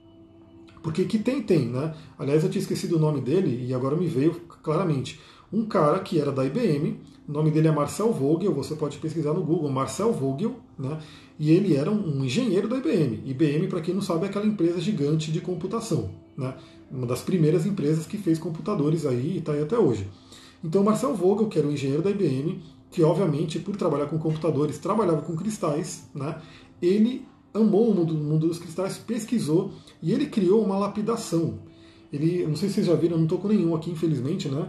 Porque que tem, tem, né? Aliás, eu tinha esquecido o nome dele e agora me veio claramente. Um cara que era da IBM, o nome dele é Marcel Vogel, você pode pesquisar no Google, Marcel Vogel, né? E ele era um engenheiro da IBM. IBM, para quem não sabe, é aquela empresa gigante de computação, né? Uma das primeiras empresas que fez computadores aí e está aí até hoje. Então, Marcel Vogel, que era um engenheiro da IBM, que obviamente, por trabalhar com computadores, trabalhava com cristais, né? ele amou o mundo, o mundo dos cristais, pesquisou e ele criou uma lapidação. Ele, não sei se vocês já viram, não estou com nenhum aqui, infelizmente, né?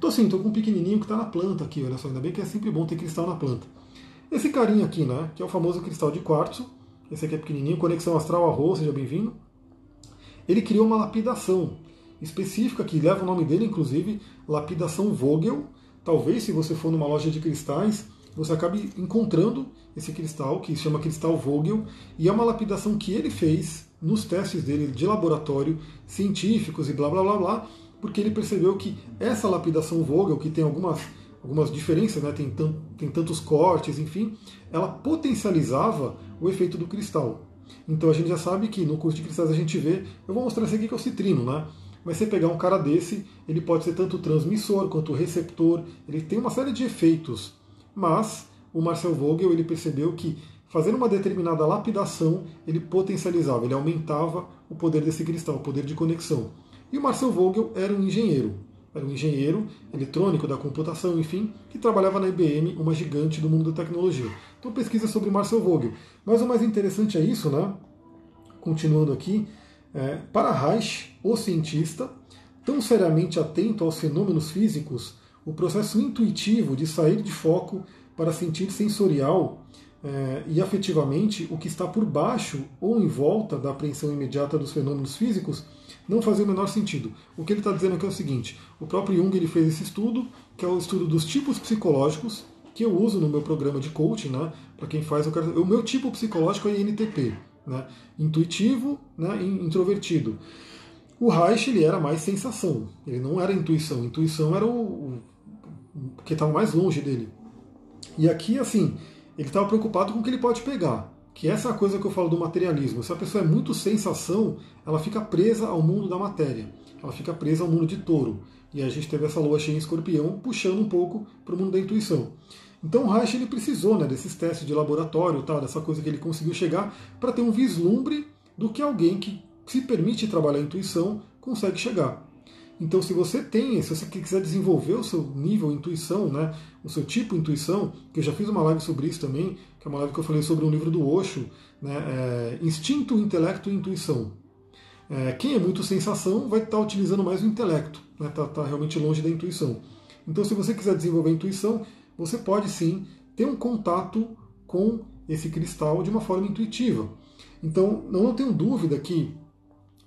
Tô sim, tô com um pequenininho que está na planta aqui, olha só, ainda bem que é sempre bom ter cristal na planta. Esse carinha aqui, né, que é o famoso cristal de quartzo, esse aqui é pequenininho, conexão astral arroz, seja bem-vindo. Ele criou uma lapidação específica que leva o nome dele, inclusive, lapidação Vogel, talvez se você for numa loja de cristais, você acabe encontrando esse cristal, que se chama cristal Vogel, e é uma lapidação que ele fez nos testes dele de laboratório, científicos e blá blá blá blá, porque ele percebeu que essa lapidação Vogel, que tem algumas, algumas diferenças, né, tem, tem tantos cortes, enfim, ela potencializava o efeito do cristal. Então a gente já sabe que no curso de cristais a gente vê, eu vou mostrar esse aqui que é o citrino, né? Mas você pegar um cara desse, ele pode ser tanto transmissor quanto receptor, ele tem uma série de efeitos. Mas o Marcel Vogel ele percebeu que fazendo uma determinada lapidação, ele potencializava, ele aumentava o poder desse cristal, o poder de conexão. E o Marcel Vogel era um engenheiro, era um engenheiro eletrônico da computação, enfim, que trabalhava na IBM, uma gigante do mundo da tecnologia. Então pesquisa sobre Marcel Vogel. Mas o mais interessante é isso, né? Continuando aqui, é, para Reich, o cientista, tão seriamente atento aos fenômenos físicos, o processo intuitivo de sair de foco para sentir sensorial é, e afetivamente o que está por baixo ou em volta da apreensão imediata dos fenômenos físicos não fazia o menor sentido. O que ele está dizendo aqui é o seguinte: o próprio Jung ele fez esse estudo, que é o estudo dos tipos psicológicos, que eu uso no meu programa de coaching, né? Para quem faz, eu quero, o meu tipo psicológico é INTP, né? Intuitivo, né? Introvertido. O Reich ele era mais sensação, ele não era intuição. Intuição era o, o, o que estava mais longe dele. E aqui, assim, ele estava preocupado com o que ele pode pegar. Que essa é coisa que eu falo do materialismo. Se a pessoa é muito sensação, ela fica presa ao mundo da matéria. Ela fica presa ao mundo de touro. E a gente teve essa lua cheia em escorpião, puxando um pouco para o mundo da intuição. Então o Reich ele precisou né, desses testes de laboratório, tá, dessa coisa que ele conseguiu chegar, para ter um vislumbre do que alguém que se permite trabalhar a intuição consegue chegar. Então, se você tem, se você quiser desenvolver o seu nível intuição, né, o seu tipo intuição, que eu já fiz uma live sobre isso também, que é uma live que eu falei sobre um livro do Osho, né, é, Instinto, Intelecto e Intuição. É, quem é muito sensação vai estar utilizando mais o intelecto, está né, tá, tá realmente longe da intuição. Então, se você quiser desenvolver a intuição, você pode sim ter um contato com esse cristal de uma forma intuitiva. Então, não tenho dúvida que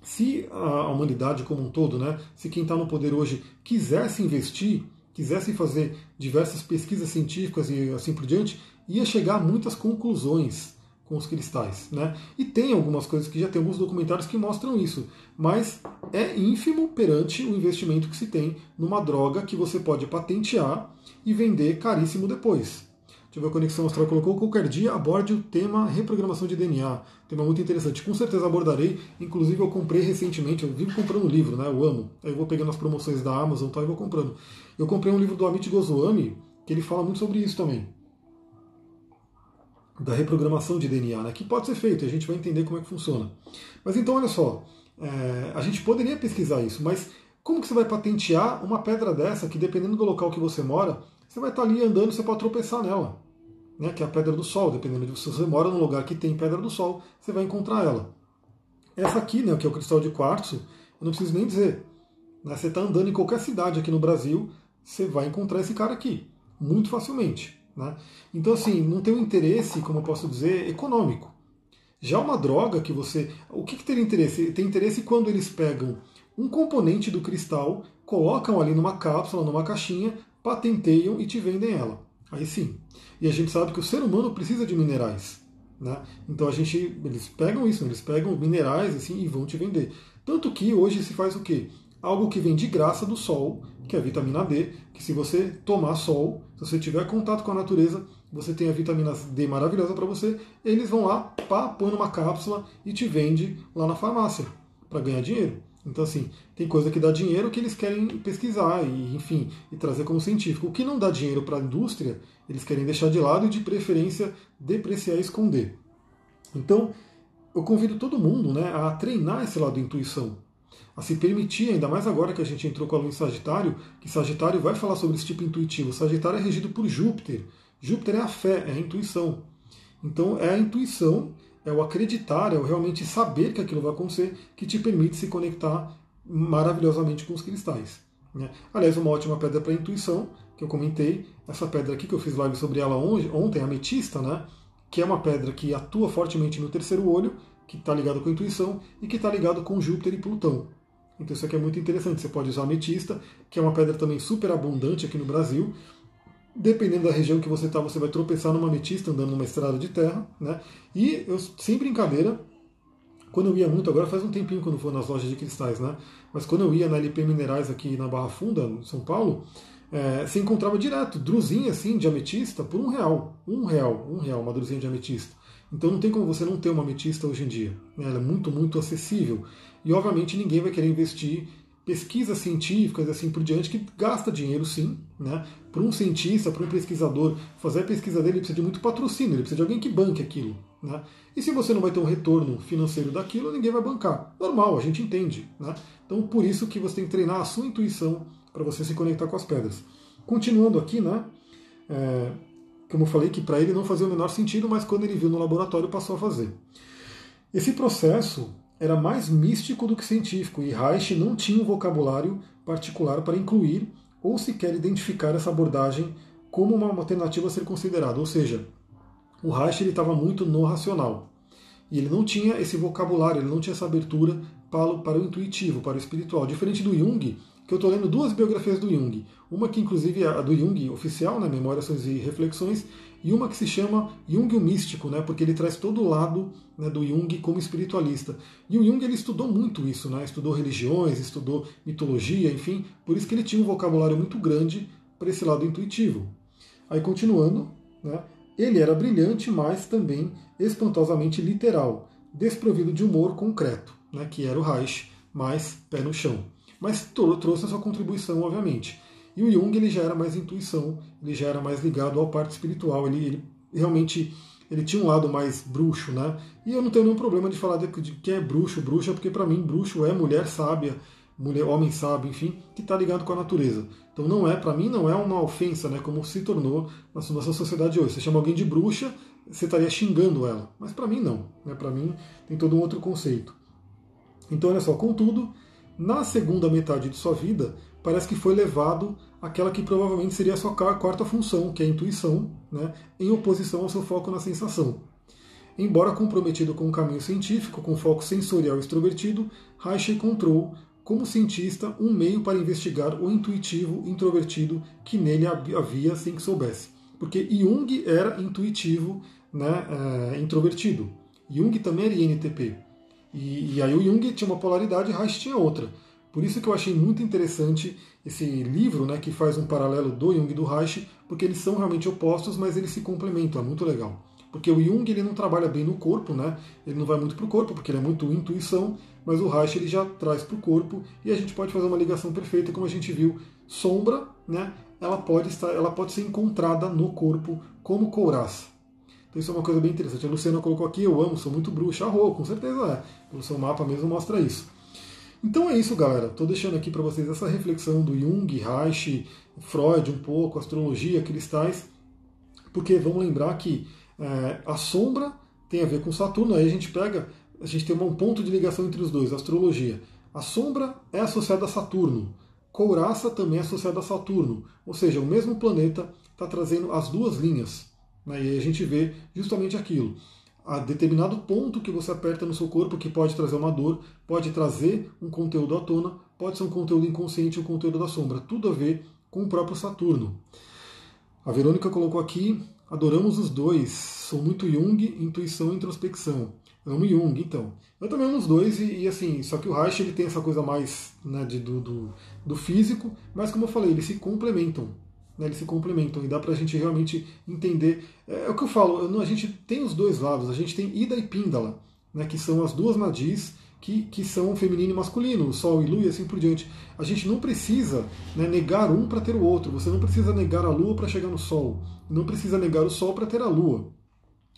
se a humanidade como um todo, né, se quem está no poder hoje quisesse investir, quisesse fazer diversas pesquisas científicas e assim por diante, ia chegar a muitas conclusões com os cristais. Né? E tem algumas coisas que já tem alguns documentários que mostram isso, mas é ínfimo perante o investimento que se tem numa droga que você pode patentear e vender caríssimo depois. Deixa eu ver a Conexão Astral colocou. Qualquer dia aborde o tema reprogramação de DNA. Tema muito interessante. Com certeza abordarei. Inclusive, eu comprei recentemente. Eu vivo comprando livro, né? Eu amo. Aí eu vou pegando as promoções da Amazon tal, e vou comprando. Eu comprei um livro do Amit Goswami, que ele fala muito sobre isso também. Da reprogramação de DNA, né? Que pode ser feito. E a gente vai entender como é que funciona. Mas então, olha só. É, a gente poderia pesquisar isso, mas como que você vai patentear uma pedra dessa que, dependendo do local que você mora, você vai estar ali andando, você pode tropeçar nela, né, que é a pedra do sol, dependendo de se você mora num lugar que tem pedra do sol, você vai encontrar ela. Essa aqui, né, que é o cristal de quartzo, eu não preciso nem dizer. Né, você está andando em qualquer cidade aqui no Brasil, você vai encontrar esse cara aqui, muito facilmente. Né? Então, assim, não tem um interesse, como eu posso dizer, econômico. Já uma droga que você. O que, que interesse? Tem interesse quando eles pegam um componente do cristal, colocam ali numa cápsula, numa caixinha, patenteiam e te vendem ela. Aí sim. E a gente sabe que o ser humano precisa de minerais. Né? Então a gente, eles pegam isso, eles pegam minerais assim e vão te vender. Tanto que hoje se faz o quê? Algo que vem de graça do sol, que é a vitamina D, que se você tomar sol, se você tiver contato com a natureza, você tem a vitamina D maravilhosa para você, eles vão lá, pá, põe numa cápsula e te vende lá na farmácia para ganhar dinheiro. Então, assim, tem coisa que dá dinheiro que eles querem pesquisar e, enfim, e trazer como científico. O que não dá dinheiro para a indústria, eles querem deixar de lado e, de preferência, depreciar e esconder. Então, eu convido todo mundo né, a treinar esse lado de intuição, a se permitir, ainda mais agora que a gente entrou com a lua em Sagitário, que Sagitário vai falar sobre esse tipo intuitivo. Sagitário é regido por Júpiter. Júpiter é a fé, é a intuição. Então, é a intuição é o acreditar, é o realmente saber que aquilo vai acontecer, que te permite se conectar maravilhosamente com os cristais. Né? Aliás, uma ótima pedra para intuição, que eu comentei, essa pedra aqui que eu fiz live sobre ela ontem, a ametista, né? que é uma pedra que atua fortemente no terceiro olho, que está ligado com a intuição e que está ligado com Júpiter e Plutão. Então isso aqui é muito interessante. Você pode usar ametista, que é uma pedra também super abundante aqui no Brasil, dependendo da região que você está, você vai tropeçar numa ametista andando numa estrada de terra, né? E eu, sem brincadeira, quando eu ia muito, agora faz um tempinho não vou nas lojas de cristais, né? Mas quando eu ia na LP Minerais aqui na Barra Funda, em São Paulo, é, você encontrava direto, druzinha assim de ametista por um real. Um real, um real, uma druzinha de ametista. Então não tem como você não ter uma ametista hoje em dia. Né? Ela é muito, muito acessível. E obviamente ninguém vai querer investir pesquisas científicas assim por diante, que gasta dinheiro sim, né? Para um cientista, para um pesquisador fazer a pesquisa dele, ele precisa de muito patrocínio, ele precisa de alguém que banque aquilo. Né? E se você não vai ter um retorno financeiro daquilo, ninguém vai bancar. Normal, a gente entende. Né? Então, por isso que você tem que treinar a sua intuição para você se conectar com as pedras. Continuando aqui, né? É, como eu falei, que para ele não fazia o menor sentido, mas quando ele viu no laboratório passou a fazer. Esse processo era mais místico do que científico e Reich não tinha um vocabulário particular para incluir ou sequer identificar essa abordagem como uma alternativa a ser considerada. Ou seja, o Reich estava muito no racional. E ele não tinha esse vocabulário, ele não tinha essa abertura para para o intuitivo, para o espiritual. Diferente do Jung, que eu estou lendo duas biografias do Jung. Uma que, inclusive, é a do Jung oficial, né, Memórias e Reflexões, e uma que se chama Jung o Místico, né, porque ele traz todo o lado né, do Jung como espiritualista. E o Jung ele estudou muito isso, né, estudou religiões, estudou mitologia, enfim, por isso que ele tinha um vocabulário muito grande para esse lado intuitivo. Aí, continuando, né, ele era brilhante, mas também espantosamente literal, desprovido de humor concreto, né, que era o Reich, mais pé no chão. Mas trouxe a sua contribuição, obviamente. E o Jung ele já era mais intuição, ele já era mais ligado ao parte espiritual, ele, ele realmente ele tinha um lado mais bruxo, né? E eu não tenho nenhum problema de falar de, de que é bruxo, bruxa, porque para mim bruxo é mulher sábia, mulher, homem sábio, enfim, que está ligado com a natureza. Então não é, para mim, não é uma ofensa, né? Como se tornou na nossa sociedade hoje. Você chama alguém de bruxa, você estaria xingando ela. Mas para mim não. Né? Para mim tem todo um outro conceito. Então olha só, contudo, na segunda metade de sua vida, parece que foi levado aquela que provavelmente seria a sua quarta função, que é a intuição, né, em oposição ao seu foco na sensação. Embora comprometido com o caminho científico, com foco sensorial extrovertido, Reich encontrou, como cientista, um meio para investigar o intuitivo introvertido que nele havia sem que soubesse. Porque Jung era intuitivo né, é, introvertido. Jung também era INTP. E, e aí o Jung tinha uma polaridade e Reich tinha outra. Por isso que eu achei muito interessante esse livro, né, que faz um paralelo do Jung e do Reich, porque eles são realmente opostos, mas eles se complementam, é muito legal. Porque o Jung ele não trabalha bem no corpo, né? Ele não vai muito para o corpo, porque ele é muito intuição, mas o Reich ele já traz para o corpo e a gente pode fazer uma ligação perfeita, como a gente viu, sombra, né? Ela pode estar, ela pode ser encontrada no corpo como couraça. Isso é uma coisa bem interessante. A Luciana colocou aqui, eu amo, sou muito bruxa, arro, com certeza é. O seu mapa mesmo mostra isso. Então é isso, galera. Estou deixando aqui para vocês essa reflexão do Jung, Reich, Freud um pouco, astrologia, cristais, porque vamos lembrar que é, a sombra tem a ver com Saturno, aí a gente pega, a gente tem um ponto de ligação entre os dois, astrologia. A sombra é associada a Saturno, Couraça também é associada a Saturno, ou seja, o mesmo planeta está trazendo as duas linhas. Né, e aí a gente vê justamente aquilo a determinado ponto que você aperta no seu corpo que pode trazer uma dor, pode trazer um conteúdo à tona, pode ser um conteúdo inconsciente, um conteúdo da sombra, tudo a ver com o próprio Saturno. A Verônica colocou aqui, adoramos os dois, sou muito Jung, intuição e introspecção. Amo Jung, então. Eu também amo os dois, e, e, assim, só que o Reich ele tem essa coisa mais né, de, do, do, do físico, mas como eu falei, eles se complementam né, eles se complementam e dá para a gente realmente entender. É, é, o que eu falo, a gente tem os dois lados, a gente tem Ida e Píndala, né, que são as duas nadis que, que são feminino e masculino, Sol e Lua e assim por diante. A gente não precisa né, negar um para ter o outro, você não precisa negar a Lua para chegar no Sol, não precisa negar o Sol para ter a Lua.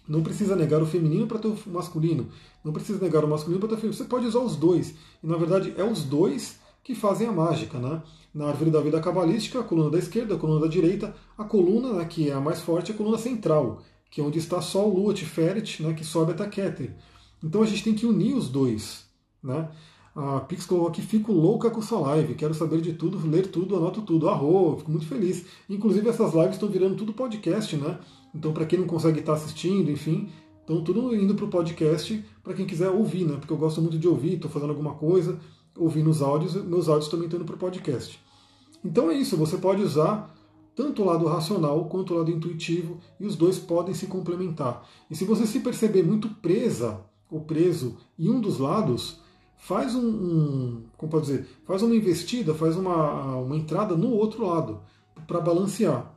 Não precisa negar o feminino para ter o masculino. Não precisa negar o masculino para ter o feminino. Você pode usar os dois. E na verdade é os dois que fazem a mágica. Né? Na árvore da vida cabalística, a coluna da esquerda, a coluna da direita, a coluna né, que é a mais forte, é a coluna central, que é onde está Sol, Lua, Tiferet, né, que sobe até Keter. Então a gente tem que unir os dois. Né? A Pix colocou aqui, fico louca com sua live, quero saber de tudo, ler tudo, anoto tudo. Arro, fico muito feliz. Inclusive essas lives estão virando tudo podcast, né? Então para quem não consegue estar assistindo, enfim, estão tudo indo para o podcast para quem quiser ouvir, né? Porque eu gosto muito de ouvir, estou fazendo alguma coisa, ouvindo os áudios, meus áudios também estão indo para o podcast. Então é isso, você pode usar tanto o lado racional quanto o lado intuitivo e os dois podem se complementar. E se você se perceber muito presa ou preso em um dos lados, faz um, um como pode dizer, faz uma investida, faz uma, uma entrada no outro lado para balancear.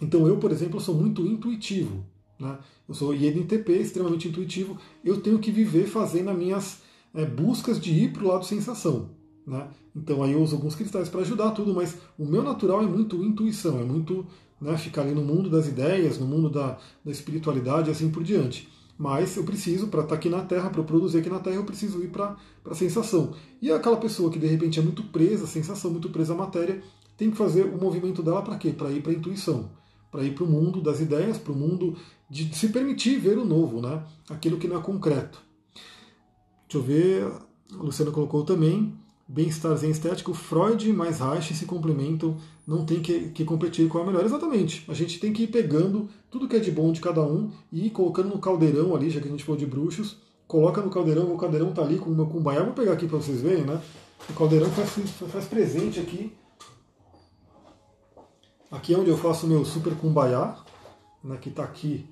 Então eu, por exemplo, sou muito intuitivo. Né? Eu sou INTP, extremamente intuitivo. Eu tenho que viver fazendo as minhas é, buscas de ir para o lado sensação. Né? Então aí eu uso alguns cristais para ajudar tudo, mas o meu natural é muito intuição, é muito né, ficar ali no mundo das ideias, no mundo da, da espiritualidade e assim por diante. Mas eu preciso, para estar tá aqui na Terra, para produzir aqui na Terra, eu preciso ir para a sensação. E aquela pessoa que de repente é muito presa à sensação, muito presa à matéria, tem que fazer o movimento dela para quê? Para ir para a intuição, para ir para o mundo das ideias, para o mundo de se permitir ver o novo, né? aquilo que não é concreto. Deixa eu ver, a Luciana colocou também, bem-estar zen estético, Freud mais Reich se complementam, não tem que, que competir com a melhor. Exatamente, a gente tem que ir pegando tudo que é de bom de cada um e colocando no caldeirão ali, já que a gente falou de bruxos, coloca no caldeirão, o caldeirão tá ali com o meu cumbaiá, vou pegar aqui para vocês verem, né? O caldeirão faz, faz presente aqui. Aqui é onde eu faço o meu super cumbaiá, né, que está aqui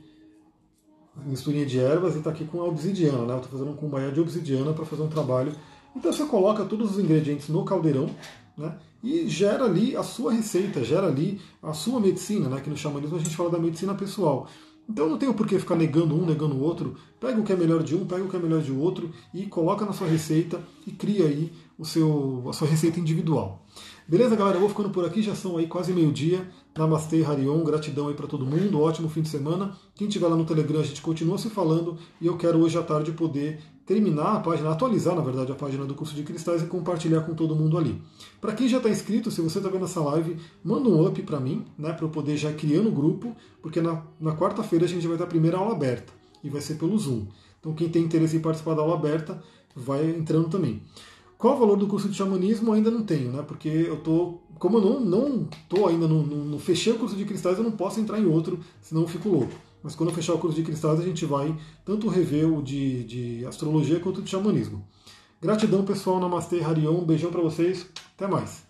misturinha de ervas e está aqui com a obsidiana, né? Eu estou fazendo um cumbaiá de obsidiana para fazer um trabalho. Então você coloca todos os ingredientes no caldeirão, né? E gera ali a sua receita, gera ali a sua medicina, né? Que no xamanismo a gente fala da medicina pessoal. Então não tem o porquê ficar negando um, negando o outro. Pega o que é melhor de um, pega o que é melhor de outro e coloca na sua receita e cria aí o seu, a sua receita individual. Beleza, galera? Eu vou ficando por aqui, já são aí quase meio-dia. Namastê, Harion, gratidão aí para todo mundo, ótimo fim de semana. Quem estiver lá no Telegram, a gente continua se falando e eu quero hoje à tarde poder terminar a página, atualizar, na verdade, a página do curso de cristais e compartilhar com todo mundo ali. Para quem já está inscrito, se você está vendo essa live, manda um up para mim, né, para eu poder já criar no grupo, porque na, na quarta-feira a gente vai ter a primeira aula aberta e vai ser pelo Zoom. Então quem tem interesse em participar da aula aberta, vai entrando também. Qual o valor do curso de xamanismo? Ainda não tenho, né? Porque eu tô. Como eu não, não tô ainda no, no, no fechei o curso de cristais, eu não posso entrar em outro, senão eu fico louco. Mas quando eu fechar o curso de cristais, a gente vai tanto rever o de, de astrologia quanto de xamanismo. Gratidão, pessoal. Namastê, Harion. Um beijão para vocês. Até mais.